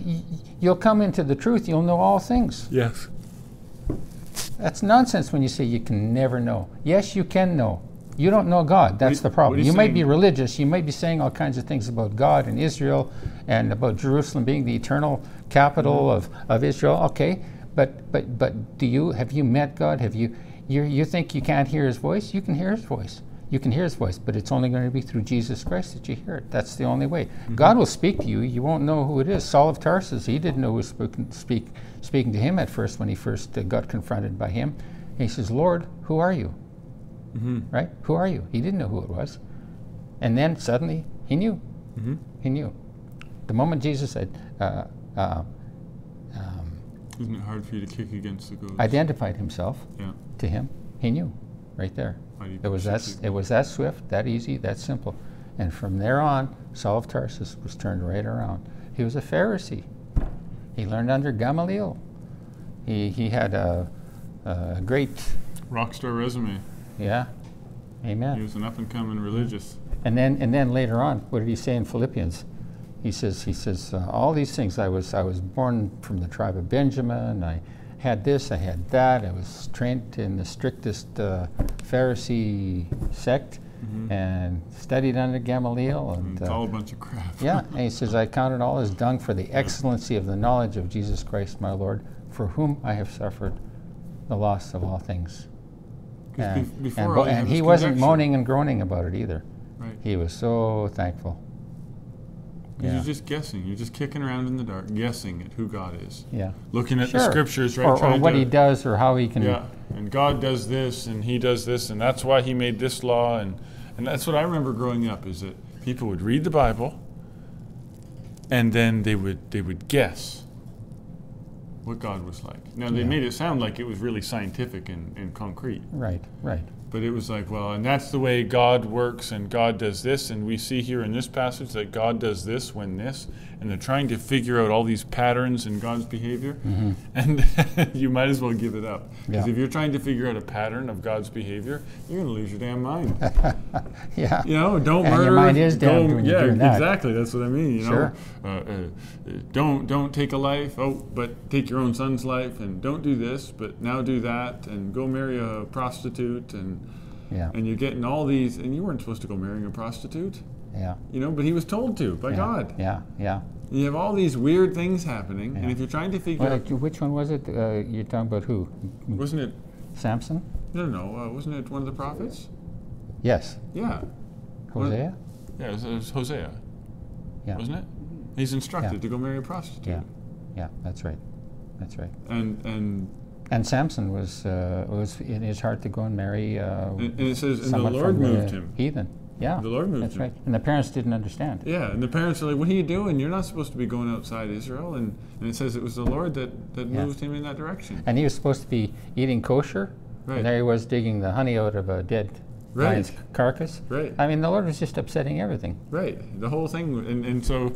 Speaker 1: you'll come into the truth, you'll know all things.
Speaker 2: Yes.
Speaker 1: That's nonsense when you say you can never know. Yes, you can know. You don't know God. That's the problem.
Speaker 2: he's
Speaker 1: You might be religious. You might be saying all kinds of things about God and Israel and about Jerusalem being the eternal capital of, of Israel. Okay, but but but do you have you met God? Have you you you think you can't hear His voice? You can hear His voice. You can hear His voice, but it's only going to be through Jesus Christ that you hear it. That's the only way. God will speak to you. You won't know who it is. Saul of Tarsus, he didn't know who was spoken, speak, speaking to him at first when he first uh, got confronted by him. And he says, Lord, who are you?
Speaker 2: Mm-hmm.
Speaker 1: right? Who are you? He didn't know who it was. And then suddenly he knew.
Speaker 2: Mm-hmm.
Speaker 1: He knew. The moment Jesus said, uh, uh, um,
Speaker 2: Isn't it hard for you to kick against the goats?
Speaker 1: identified himself
Speaker 2: Yeah.
Speaker 1: to him, he knew, right there.
Speaker 2: Why do you
Speaker 1: It was that.
Speaker 2: it
Speaker 1: It was that swift, that easy, that simple, and from there on, Saul of Tarsus was turned right around. He was a Pharisee. He learned under Gamaliel. He he had a, a great,
Speaker 2: rock star resume.
Speaker 1: Yeah, Amen.
Speaker 2: He was an up and coming religious.
Speaker 1: And then and then later on, what did he say in Philippians? He says he says uh, all these things. I was I was born from the tribe of Benjamin. I had this. I had that. I was trained in the strictest uh, Pharisee sect
Speaker 2: Mhm.
Speaker 1: and studied under Gamaliel.
Speaker 2: And
Speaker 1: And
Speaker 2: it's
Speaker 1: uh,
Speaker 2: all a bunch of crap.
Speaker 1: yeah, and he says I count it all as dung for the excellency of the knowledge of Jesus Christ my Lord, for whom I have suffered the loss of all things. And,
Speaker 2: before
Speaker 1: and,
Speaker 2: all
Speaker 1: bo-
Speaker 2: you have
Speaker 1: and he wasn't
Speaker 2: conjecture.
Speaker 1: moaning and groaning about it either.
Speaker 2: Right.
Speaker 1: He was so thankful. Yeah.
Speaker 2: You're just guessing. You're just kicking around in the dark, guessing at who God is.
Speaker 1: Yeah.
Speaker 2: Looking at the scriptures, right?
Speaker 1: Or, or what
Speaker 2: to,
Speaker 1: he does or how he can.
Speaker 2: Yeah. And God does this and he does this and that's why he made this law and and that's what I remember growing up is that people would read the Bible and then they would they would guess what God was like. Now they
Speaker 1: Yeah.
Speaker 2: made it sound like it was really scientific and, and concrete.
Speaker 1: Right, right.
Speaker 2: But it was like, well, and that's the way God works, and God does this, and we see here in this passage that God does this when this, and they're trying to figure out all these patterns in God's behavior, and you might as well give it up. Because
Speaker 1: Mm-hmm. Yeah.
Speaker 2: if you're trying to figure out a pattern of God's behavior, you're going to lose your damn mind.
Speaker 1: yeah.
Speaker 2: You know, don't
Speaker 1: And your
Speaker 2: murder.
Speaker 1: mind is damned when you're
Speaker 2: yeah,
Speaker 1: doing that.
Speaker 2: exactly. That's what I mean. You
Speaker 1: Sure.
Speaker 2: know, uh, uh, don't don't take a life. Oh, but take your own son's life, and don't do this, but now do that, and go marry a prostitute, and
Speaker 1: Yeah.
Speaker 2: and you're getting all these, and you weren't supposed to go marrying a prostitute,
Speaker 1: Yeah.
Speaker 2: you know, but he was told to by
Speaker 1: yeah,
Speaker 2: God.
Speaker 1: Yeah, yeah.
Speaker 2: You have all these weird things happening, and if you're trying to figure
Speaker 1: Well,
Speaker 2: out,
Speaker 1: which one was it? Uh, you're talking about who?
Speaker 2: wasn't it?
Speaker 1: Samson?
Speaker 2: No, no, no. Uh, wasn't it one of the prophets?
Speaker 1: Yes.
Speaker 2: Yeah,
Speaker 1: Hosea?
Speaker 2: yeah. It was, it was Hosea,
Speaker 1: Yeah.
Speaker 2: wasn't it? He's instructed
Speaker 1: Yeah.
Speaker 2: to go marry a prostitute.
Speaker 1: Yeah. Yeah, that's right. That's right.
Speaker 2: And and
Speaker 1: And Samson was uh, was in his heart to go and marry uh,
Speaker 2: and, and it says, and the Lord moved
Speaker 1: the
Speaker 2: him.
Speaker 1: heathen. Yeah,
Speaker 2: The Lord moved
Speaker 1: that's
Speaker 2: him.
Speaker 1: right. And the parents didn't understand.
Speaker 2: Yeah, and the parents are like, "What are you doing? You're not supposed to be going outside Israel." And, and it says it was the Lord that, that
Speaker 1: Yeah.
Speaker 2: moved him in that direction.
Speaker 1: And he was supposed to be eating kosher,
Speaker 2: Right.
Speaker 1: and there he was digging the honey out of a dead
Speaker 2: Right.
Speaker 1: lion's carcass.
Speaker 2: Right.
Speaker 1: I mean, the Lord was just upsetting everything.
Speaker 2: Right, the whole thing, and, and so,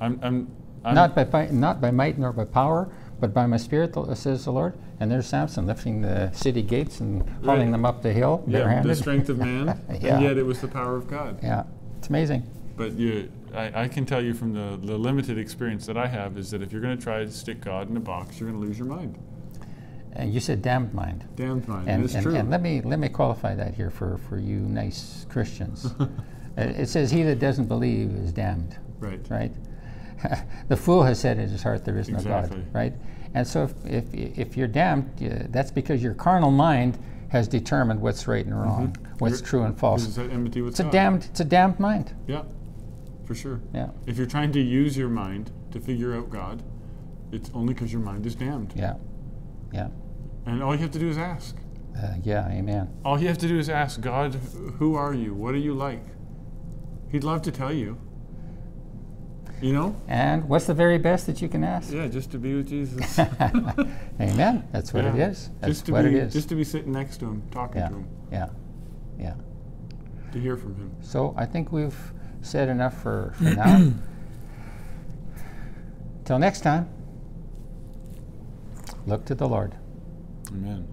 Speaker 2: I'm, I'm, I'm
Speaker 1: not by, by not by might nor by power, but by my spirit, says the Lord. And there's Samson lifting the city gates and hauling
Speaker 2: Right.
Speaker 1: them up the hill
Speaker 2: yeah,
Speaker 1: barehanded.
Speaker 2: the strength of man,
Speaker 1: Yeah.
Speaker 2: and yet it was the power of God.
Speaker 1: yeah, it's amazing.
Speaker 2: But you, I, I can tell you from the, the limited experience that I have is that if you're going to try to stick God in a box, you're going to lose your mind.
Speaker 1: And you said damned mind.
Speaker 2: Damned mind, and,
Speaker 1: And,
Speaker 2: it's
Speaker 1: and,
Speaker 2: true.
Speaker 1: and let me let me qualify that here for, for you nice Christians. Uh, it says, "He that doesn't believe is damned."
Speaker 2: right,
Speaker 1: Right? the fool has said in his heart, "There is no
Speaker 2: Exactly.
Speaker 1: God." Right? And so, if if, if you're damned, uh, that's because your carnal mind has determined what's right and wrong, what's
Speaker 2: You're-
Speaker 1: true and false.
Speaker 2: Is that enmity with
Speaker 1: It's a damned. It's a damned mind.
Speaker 2: Yeah, for sure.
Speaker 1: Yeah.
Speaker 2: If you're trying to use your mind to figure out God, it's only because your mind is damned.
Speaker 1: Yeah. Yeah.
Speaker 2: And all you have to do is ask.
Speaker 1: Uh, yeah. Amen.
Speaker 2: All you have to do is ask God, who are you? What are you like? He'd love to tell you. You know?
Speaker 1: And what's the very best that you can ask?
Speaker 2: Yeah, just to be with Jesus.
Speaker 1: Amen. That's what it
Speaker 2: Yeah.
Speaker 1: is. That's
Speaker 2: just to
Speaker 1: what
Speaker 2: be,
Speaker 1: it is.
Speaker 2: Just to be sitting next to him, talking
Speaker 1: yeah.
Speaker 2: to him,
Speaker 1: Yeah. Yeah.
Speaker 2: to hear from him.
Speaker 1: So I think we've said enough for, for now. Till next time, look to the Lord.
Speaker 2: Amen.